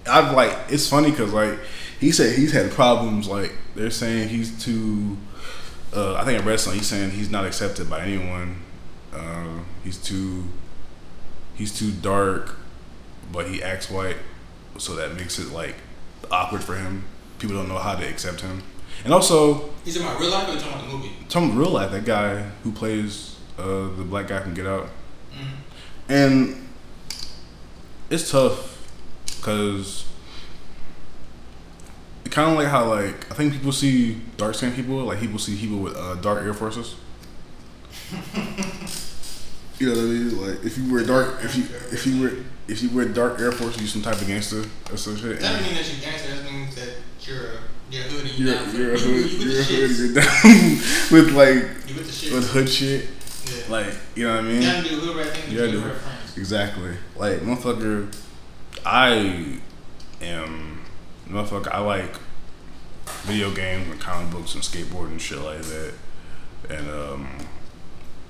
I've like, it's funny because like he said he's had problems. Like they're saying he's too. Uh, I think in wrestling, he's saying he's not accepted by anyone. Uh, he's too. He's too dark but he acts white, so that makes it like awkward for him. People don't know how to accept him. And also, he's in about real life or talking about the movie? Tom real life, that guy who plays uh, the black guy from Get Out, Mhm. and it's tough because kind of like how like I think people see dark skinned people like people see people with uh, dark Air Forces. you know what I mean? Like if you wear dark, if you if you wear if you wear dark Air Force, you some type of gangster or some shit. That doesn't mean that you're gangster. That means that you're a, you're a hood and you're, You're, down you're a hood, you, you you're a with the hood, you're down with like You with the shit. with hood shit, yeah. like you know what I mean? you gotta do hood right thing. You gotta do do right friends. Exactly. Like motherfucker, I am motherfucker. I like video games and comic books and skateboarding and shit like that, and um,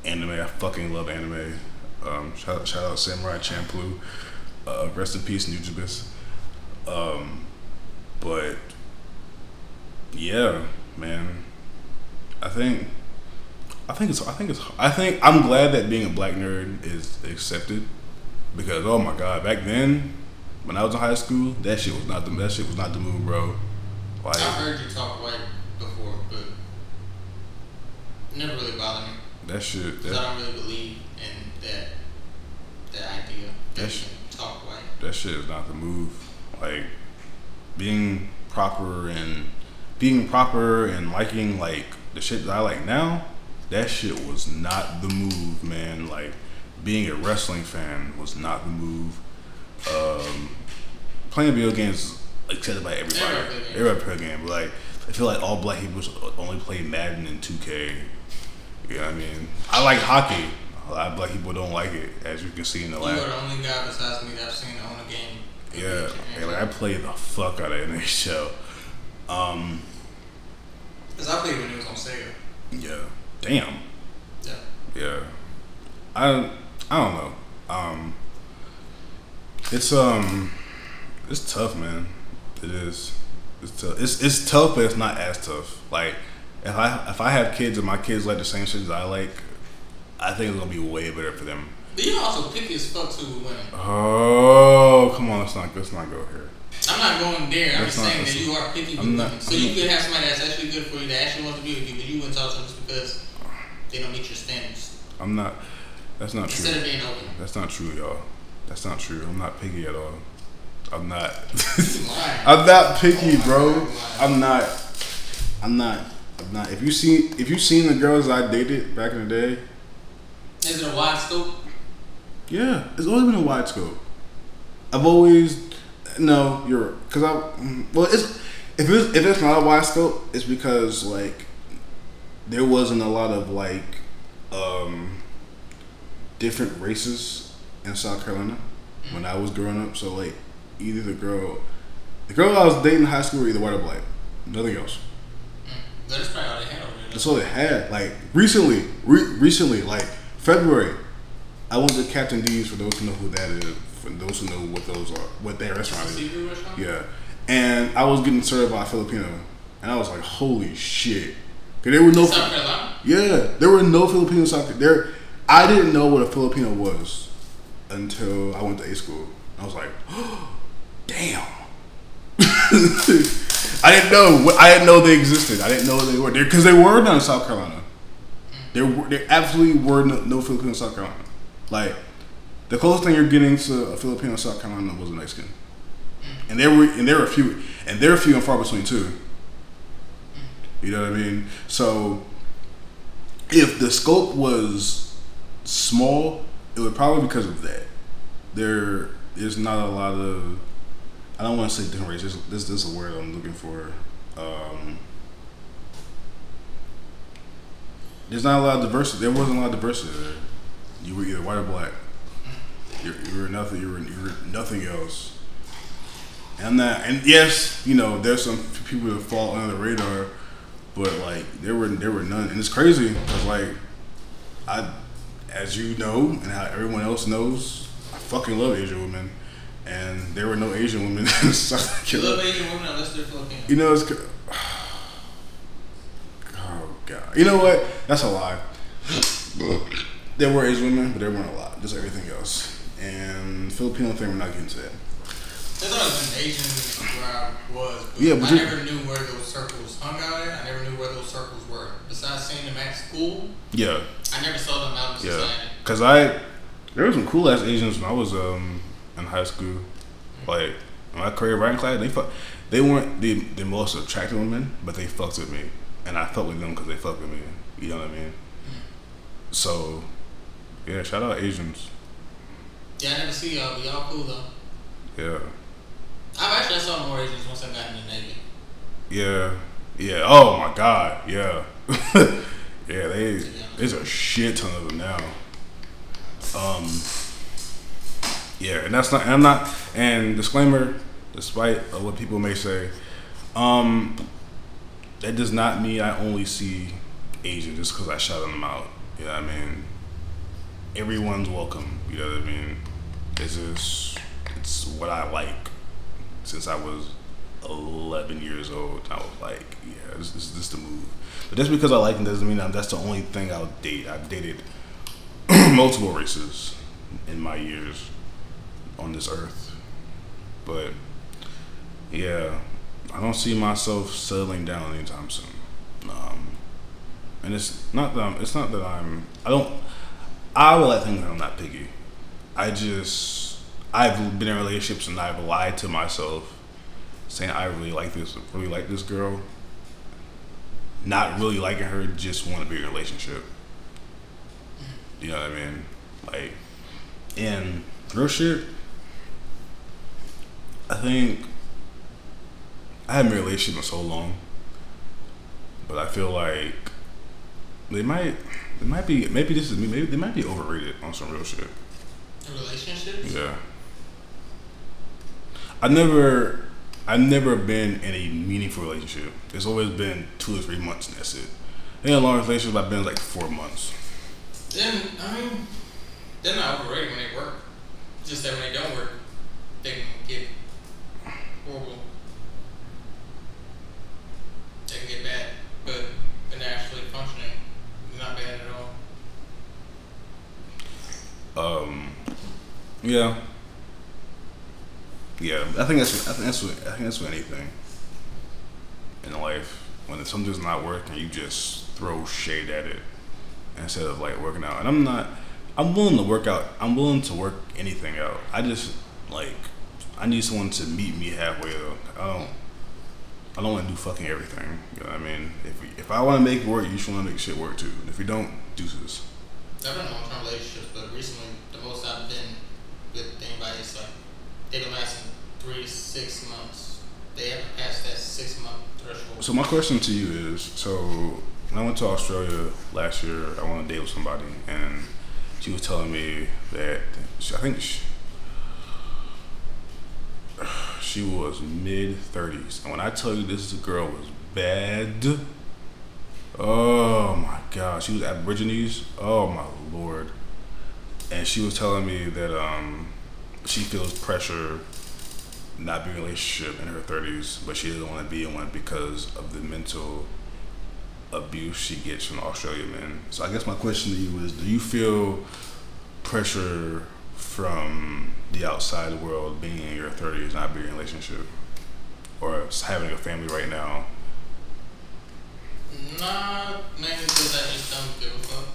anime. I fucking love anime. Um, shout out, shout out Samurai Champloo. Uh, rest in peace, Nujabes. Um, but yeah, man. I think I think it's I think it's I think I'm glad that being a black nerd is accepted because oh my god, back then when I was in high school, that shit was not the that shit was not the move, bro. Like I've heard you talk white before, but never really bothered me. that shit Because that, I don't really believe in that that idea that That's- you talk white. that shit is not the move. Like being proper and being proper and liking like the shit that I like now, that shit was not the move, man. Like being a wrestling fan was not the move. Um, playing video games accepted by everybody. Everybody play play game, but like I feel like all black people only play Madden and 2K. You know what I mean? I like hockey. A lot of black people don't like it, as you can see in the last. You are the only guy besides me that I've seen own a game. Yeah, yeah, like I play the fuck out of NHL. Um, Cause I played when it was on Sega. yeah, damn. Yeah. Yeah. I I don't know. Um it's um it's tough, man. It is. It's tough. It's it's tough, but it's not as tough. Like if I if I have kids and my kids like the same shit as I like, I think it's gonna be way better for them. But you also picky as fuck too with women. Oh, come on, let's not let's not go here. I'm not going there. I'm That's just saying that you are picky with women. So I'm you not- could have somebody that's actually good for you that actually wants to be with you, but you wouldn't talk to them just because they don't meet your standards. I'm not. That's not Instead true. of being open. That's not true, y'all. That's not true. I'm not picky at all. I'm not. I'm not picky, bro. I'm not. I'm not. I'm not. If you see, if you seen the girls I dated back in the day, Is it a wide scope? yeah, it's always been a wide scope. I've always no, you're because I well, it's if it's if it's not a wide scope, it's because like there wasn't a lot of like um different races in South Carolina when I was growing up. So like either the girl, the girl I was dating in high school, were either white or black, nothing else. Mm, That's probably all they had. That's all they had. Like recently, re- recently, like February, I went to Captain D's for those who know who that is. For those who know what those are, what that restaurant is. Restaurant? Yeah, and I was getting served by a Filipino, and I was like, "Holy shit!" Cause there were no, South Carolina? yeah, there were no Filipino soccer. There, I didn't know what a Filipino was until I went to A school. I was like, oh, "Damn." I didn't know. I didn't know they existed. I didn't know they were there because they were not in South Carolina. There, were, there absolutely were no, no Filipino in South Carolina. Like the closest thing you're getting to a Filipino in South Carolina was a Mexican, and there were and there were a few, and there are few and far between too. You know what I mean? So if the scope was small, it would probably because of that. There is not a lot of I don't want to say different races. This, this is a word I'm looking for. Um, there's not a lot of diversity. There wasn't a lot of diversity there. You were either white or black. You, you were nothing. You were, you were nothing else. And that, and yes, you know, there's some people that fall under the radar, but like there were there were none, and it's crazy because like I, as you know, and how everyone else knows, I fucking love Asian women, and there were no Asian women in South You love Asian women unless they're Filipino. You know, it's. Oh god. You know what? That's a lie. There were Asian women, but there weren't a lot. Just everything else. And Filipino thing, we're not getting to that. There's always been Asians where I was, but, Yeah, but I never knew where those circles hung out at. I never knew where those circles were. Besides seeing them at school, Yeah. I never saw them out in Yeah, society. cause I there were some cool ass Asians when I was um in high school. Like my career writing class, they fuck, they weren't the the most attractive women, but they fucked with me, and I fucked with them because they fucked with me. You know what I mean? So, yeah, shout out Asians. Yeah, I never see y'all, but y'all cool though. Yeah, I've actually I saw more Asians once I got in the Navy. yeah, yeah. Oh my god, yeah, yeah. They there's a shit ton of them now. Um, yeah, and that's not. And I'm not. And disclaimer, despite what people may say, um, that does not mean I only see Asian just because I shout them out. You know what I mean? Everyone's welcome. You know what I mean? It's just it's what I like since I was 11 years old. I was like, yeah, this, this, this is the move. But just because I like them doesn't mean that that's the only thing I'll date. I've dated multiple races in my years on this earth. But yeah, I don't see myself settling down anytime soon. Um, and it's not that I'm, it's not that I'm I don't I to think that I'm not picky. I just I've been in relationships and I've lied to myself saying I really like this really like this girl. Not really liking her, just want to be in a relationship. You know what I mean? Like and real shit I think I haven't been in a relationship in so long. But I feel like they might It might be. Maybe this is. Me. Maybe they might be overrated on some real shit. Relationships. Yeah. I've never, I've never been in a meaningful relationship. It's always been two or three months, and that's it. In a long relationship, I've been like four months. Then I mean, they're not overrated when they work. Just that when they don't work, they can get horrible. They can get bad, but when they're actually functioning, it's not bad at all. Um, yeah, yeah. I think that's. I think that's. What, I think that's with anything in life. When something's not working, you just throw shade at it instead of like working out. And I'm not. I'm willing to work out. I'm willing to work anything out. I just like. I need someone to meet me halfway though. I don't. I don't want to do fucking everything. You know what I mean? If we, if I want to make work, you should want to make shit work too. And if you don't, deuces. I've been in long term relationships, but recently the most I've been with anybody is like they've been lasting three to six months. They haven't passed that six month threshold. So my question to you is: So when I went to Australia last year, I went on a date with somebody, and she was telling me that she, I think she, she was mid thirties, and when I tell you this girl was bad, oh my god, she was Aborigines. Oh my lord, and she was telling me that um she feels pressure not being in a relationship in her 30s, but she doesn't want to be in one because of the mental abuse she gets from Australian men. So I guess my question to you is: Do you feel pressure from the outside world being in your 30s, not being in a relationship, or having a family right now? Nah, mainly because I just don't give a fuck.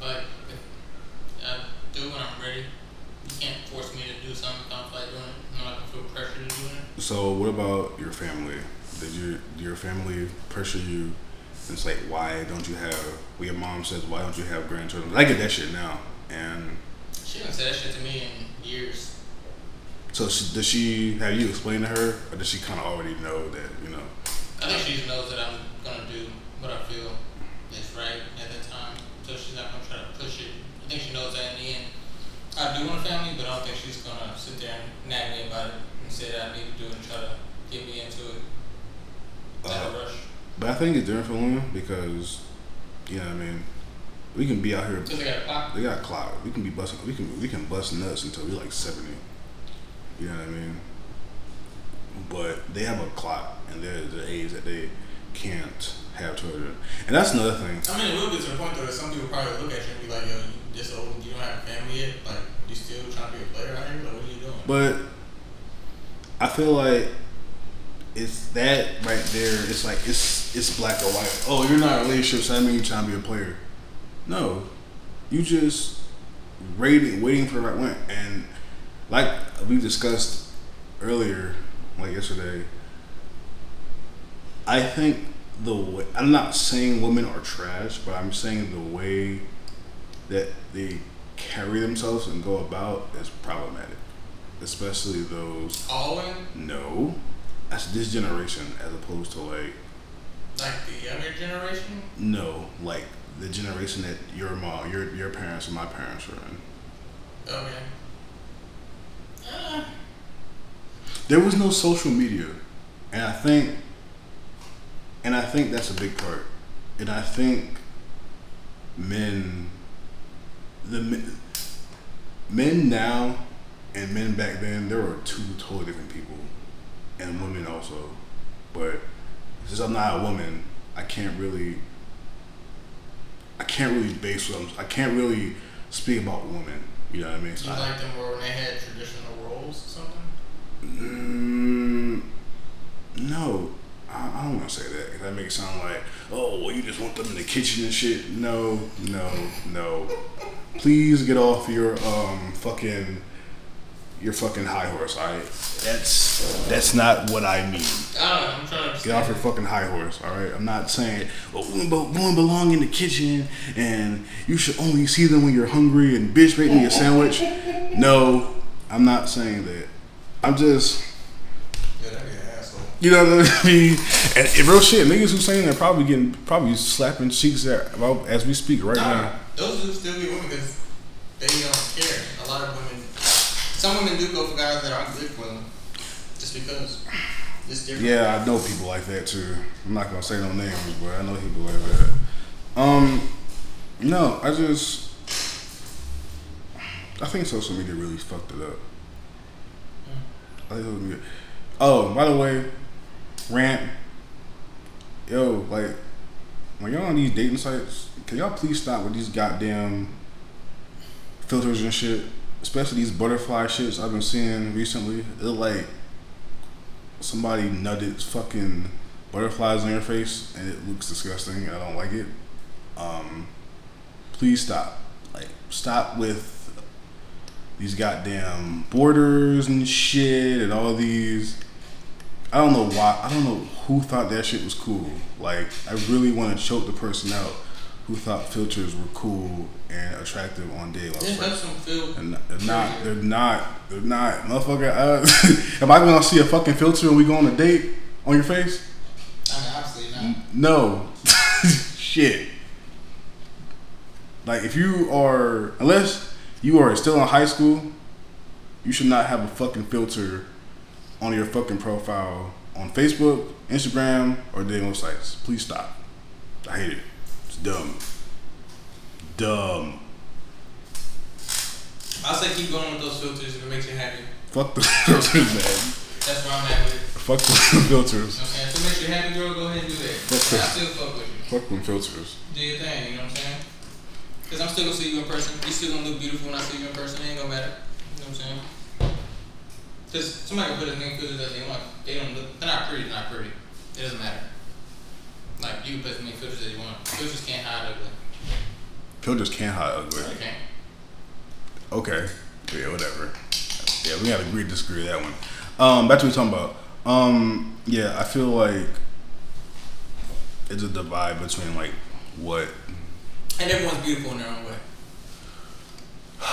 Like, if I do when I'm ready. You can't force me to do something if I don't feel like doing it. I'm not gonna feel pressure to do it. So what about your family? Did your your family pressure you? It's like why don't you have? Well, your mom says why don't you have grandchildren? I get that shit now, and She didn't say that shit to me in years. so she, does she have you explain to her, or does she kind of already know that you know? I think she just knows that I'm gonna do what I feel is right at that time. So she's not gonna try to push it. I think she knows that in the end. I do want a family, but I don't think she's gonna sit there and nag me about it and say that I need to do it and try to get me into it. Not Uh, rush. But I think it's different for women because, you know, what I mean, we can be out here. They got a clock. They got clout. We can be busting. We can we can bust nuts until we're like seventy. You know what I mean? But they have a clock, and they're the age that they can't have children, and that's another thing. I mean, it will get to the point though that some people probably look at you and be like, "Yo, you this old, you don't have a family yet. Like, you still trying to be a player out here? Like, what are you doing?" But I feel like it's that right there. It's like it's it's black or white. Oh, you're not in a relationship, so that means you're trying to be a player. No, you just waiting, waiting for the right one. And like we discussed earlier, like yesterday, I think the way I'm not saying women are trash, but I'm saying the way that they carry themselves and go about is problematic, especially those All women, no, that's this generation as opposed to like like the younger generation. no, like the generation that your mom, your your parents, and my parents are in. Okay. Uh, There was no social media, and I think, and I think that's a big part, and I think men, the men, men now and men back then, there were two totally different people, and women also, but since I'm not a woman, I can't really, I can't really base what I'm, I can't really speak about women. You know what I mean? you So I- like them more when they had traditional roles or something? Mm, no, I, I don't want to say that. That makes it sound like, oh, well, you just want them in the kitchen and shit. No, no, no. Please get off your um fucking your fucking high horse. All right, that's that's not what I mean. I. I'm trying to Get off your fucking high horse, all right? I'm not saying, oh, women be- belong in the kitchen and you should only see them when you're hungry and bitch make me a sandwich. No, I'm not saying that. I'm just, Yeah, that'd an asshole. You know what I mean? And, and real shit, niggas who saying that probably getting probably slapping cheeks at, well, as we speak right Nah, now. those dudes still be women because they don't care. A lot of women, some women do go for guys that aren't good for them, just because it's different. Yeah, I know people like that too. I'm not gonna say no names, but I know people like that. Um, no, I just, I think social media really fucked it up. I think. Oh, by the way, rant. Yo, like, when y'all on these dating sites, can y'all please stop with these goddamn filters and shit? Especially these butterfly shits I've been seeing recently. It like somebody nutted fucking butterflies on your face and it looks disgusting. I don't like it. Um, please stop. Like, stop with these goddamn borders and shit and all these. I don't know why. I don't know who thought that shit was cool. Like, I really want to choke the person out who thought filters were cool and attractive on day It helps them feel. and they're not. They're not. They're not. Motherfucker. Uh, am I gonna see a fucking filter when we go on a date on your face? I mean, obviously not. No. Shit. Like if you are, unless you are still in high school, you should not have a fucking filter on your fucking profile on Facebook, Instagram, or dating sites. Please stop. I hate it. Dumb. Dumb. I'll say keep going with those filters if it makes you happy. Fuck the filters, man. That's where I'm at with it. Fuck the filters. know what I'm saying? If it makes you happy, girl, go ahead and do that. Okay. I still fuck with you. Fuck them filters. Do your thing, you know what I'm saying? Because I'm still gonna see you in person. You still gonna look beautiful when I see you in person. It ain't gonna matter. You know what I'm saying? Because somebody can put as many filters as they want. They don't look, they're not pretty, they're not pretty. It doesn't matter. Like, you can put as many filters as you want. Filters can't hide ugly. Filters can't hide ugly. Okay. Okay. Yeah, whatever. Yeah, we gotta agree to disagree with that one. Um, back to what we're talking about. Um, yeah, I feel like it's a divide between like what And everyone's beautiful in their own way.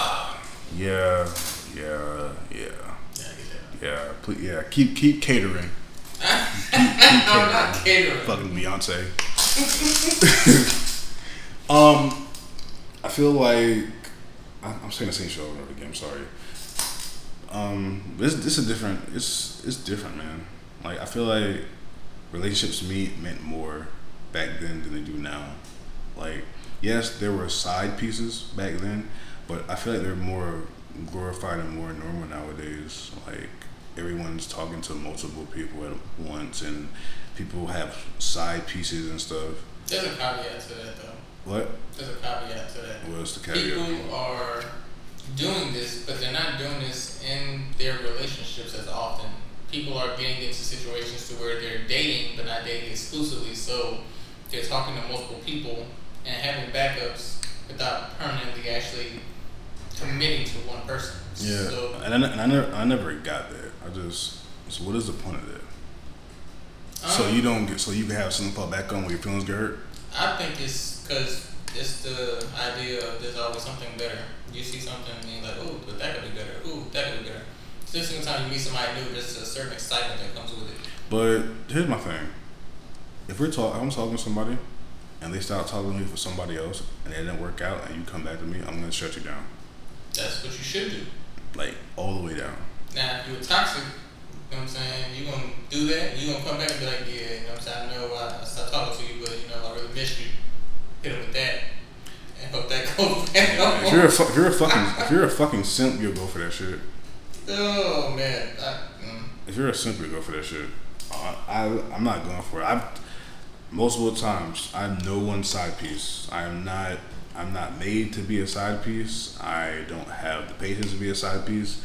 yeah, yeah, yeah, Yeah, I get that. yeah, please, yeah, keep keep catering. I'm not catering. Fucking Beyonce. um, I feel like I'm saying the same shit over and over again. I'm sorry. Um, this this is different. It's it's different, man. Like I feel like relationships me meant more back then than they do now. Like yes, there were side pieces back then, but I feel like they're more glorified and more normal nowadays. Like everyone's talking to multiple people at once, and people have side pieces and stuff. There's a caveat to that, though. What? There's a caveat to that. What's the caveat? People are doing this, but they're not doing this in their relationships as often. People are getting into situations to where they're dating, but not dating exclusively. So they're talking to multiple people and having backups without permanently actually committing to one person. Yeah, So and, I, and I never, I never got that. I just, so what is the point of that? so um, you don't get, so you can have something fall back on when your feelings get hurt. I think it's because it's the idea of there's always something better. You see something and you're like, oh, but that could be better. Ooh, that could be better. So every time you meet somebody new, there's a certain excitement that comes with it. But here's my thing: if we're talking, I'm talking to somebody, and they start talking to me for somebody else, and it didn't work out, and you come back to me, I'm gonna shut you down, That's what you should do. like all the way down. Now, if you're toxic, you know what I'm saying, you're going to do that, you're going to come back and be like, yeah, you know what I'm saying, I know I, I stopped talking to you, but, you know, I really missed you. Hit him with that. And hope that goes back If you're a, fu- if you're a fucking, if you're a fucking simp, you'll go for that shit. Oh, man. I, mm. If you're a simp, you'll go for that shit. I, I, I'm not going for it. I've multiple times. I'm no one side piece. I am not. I'm not made to be a side piece. I don't have the patience to be a side piece.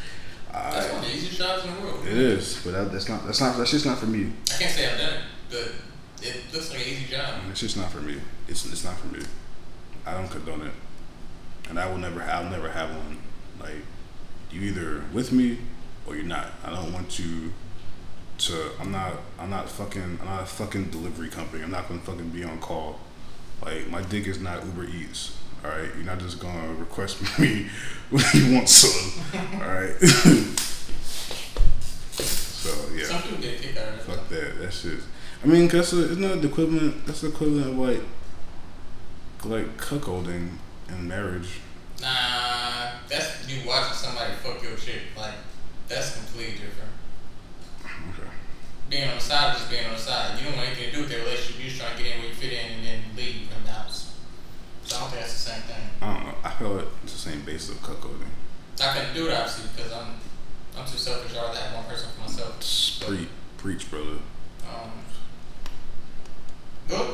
That's one of the easiest jobs in the world. it is, but that, that's not. That's not. That's just not for me. I can't say I've done it, but it looks like an easy job. It's just not for me. It's it's not for me. I don't condone it, and I will never. I'll never have one. Like you either with me or you're not. I don't want you to. I'm not. I'm not fucking. I'm not a fucking delivery company. I'm not gonna fucking be on call. Like my dick is not Uber Eats. All right, you're not just gonna request me when you want some. All right. so yeah. Some people get a kick out of it. Fuck that. that shit. I mean, cause it's not the equivalent. That's the equivalent of like, like cuckolding in marriage. Nah, that's you watching somebody fuck your chick. Like, that's completely different. Okay. Being on the side is just being on the side. You don't want anything to do with their relationship. You're just trying to get in where you fit in and then leave from the house. So I don't think that's the same thing. I don't know. I feel like it's the same base of cuckolding. I couldn't do it obviously because I'm I'm too selfish. I'd rather have one person for myself. Preach, preach, brother. Um,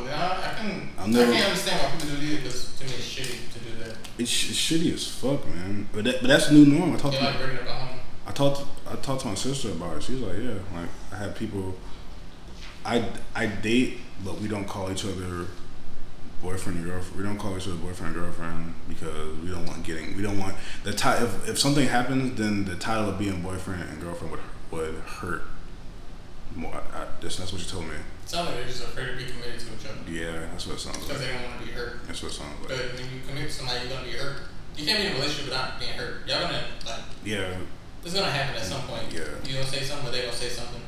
man. I, I can. I never- can't understand why people do it because to me it's shitty to do that. It's, sh- it's shitty as fuck, man. But that, but that's the new norm. I talked They to like bringing a home. I talked I talked to my sister about it. She's like, yeah, like I have people. I I date, but we don't call each other boyfriend and girlfriend. We don't call each other boyfriend and girlfriend because we don't want getting. We don't want the title. If, if something happens, then the title of being boyfriend and girlfriend would would hurt more. I, I, that's, that's what you told me. It Sounds like they're just afraid to be committed to each other Yeah, that's what it sounds because like. Because they don't want to be hurt. That's what it sounds like. But when you commit to somebody, you're gonna be hurt. You can't be in a relationship without being hurt. Y'all gonna like Yeah, it's gonna happen at some point. Yeah. You gonna say something, or they gonna say something.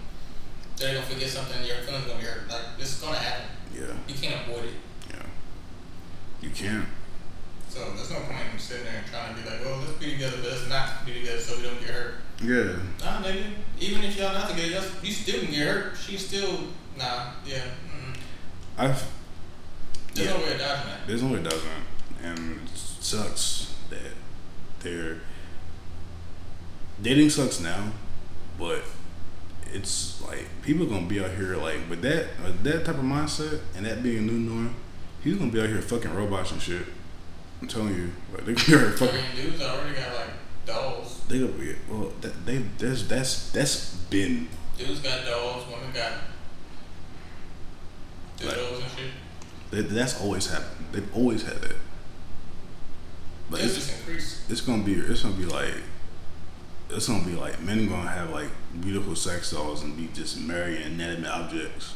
They're gonna forget something. Your feelings gonna be hurt. Like this is gonna happen. yeah, You can't avoid it. You can't. So there's no point in sitting there and trying to be like, well, let's be together, but let's not be together so we don't get hurt. Yeah. Nah, nigga. Even if y'all not together, y'all, you still can get hurt. She's still nah. Yeah. Mm. I've There's Yeah. no way of dodging that. There's no way it doesn't, and it sucks that they're dating sucks now, but it's like people gonna be out here like with that with that type of mindset and that being a new norm. He's gonna be out here fucking robots and shit. I'm telling you, like they gonna be out here I fucking. mean, dudes already got like dolls. They gonna be well. That, they there's that's that's been Dudes got dolls. Women got Like- and shit. that, that's always happened. They've always had that. Like It's it's, just increased. it's gonna be it's gonna be like it's gonna be like men gonna have like beautiful sex dolls and be just marrying inanimate objects.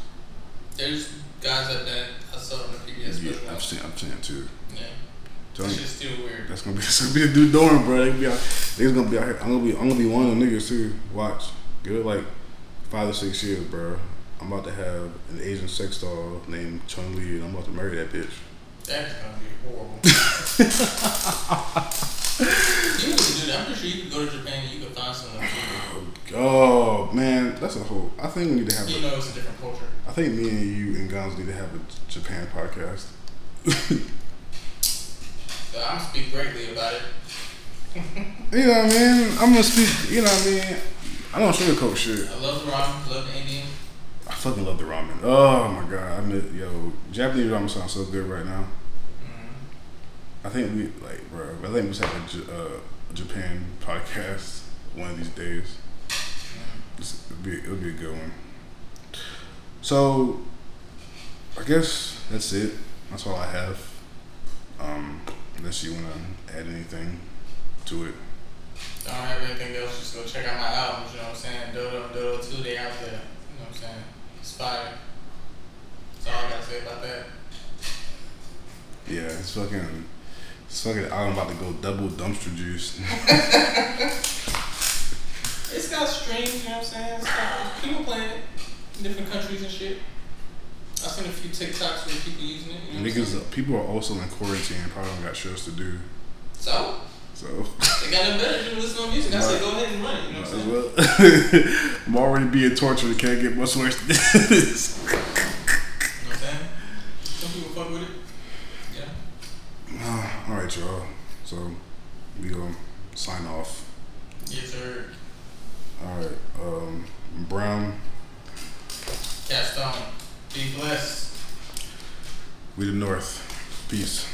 There's guys like that. I saw in the previous Yeah. I've seen I've seen it too. Yeah. Tell That shit's still weird. that's gonna be that's gonna be a new dorm, bro. They gonna be out, they's gonna be out here. I'm gonna be I'm gonna be one of them niggas too. Watch, give it like five or six years, bro. I'm about to have an Asian sex doll named Chun Li, and I'm about to marry that bitch. That's gonna be horrible. you to do that. I'm pretty sure you could go to Japan and you could find someone. Oh man, that's a whole. I think we need to have. You A, know it's a different culture. I think me and you and Guns need to have a Japan podcast. So I'm gonna speak greatly about it. You know what I mean? I'm gonna speak. You know what I mean? I don't sugarcoat shit. I love the ramen, love the Indian. I fucking love the ramen. Oh my god, I miss yo Japanese ramen sounds so good right now. Mm. I think we like, bro. I think we should have a J- uh, Japan podcast one of these days. It'll be, it'll be a good one. So, I guess that's it. That's all I have. Um, unless you wanna add anything to it. I don't have anything else. Just go check out my albums. You know what I'm saying? Dodo and Dodo 2, they out there. You know what I'm saying? It's fire. That's all I gotta say about that. Yeah, it's fucking. It's fucking. I'm about to go double dumpster juice. It's got streams, you know what I'm saying? It's got people playing it in different countries and shit. I've seen a few TikToks where people using it. You know Niggas, saying? people are also in quarantine. and Probably got shows to do. So, So. they got nothing better to listen to music. I say go ahead and run it, you know what I'm saying? Well, I'm already being tortured. Can't get much worse than this. You know what I'm saying? Some people fuck with it. Yeah. Ah, all right, y'all. So we gonna sign off. Yes, sir. All right. Um, Brown. Stone. Be blessed. We the North. Peace.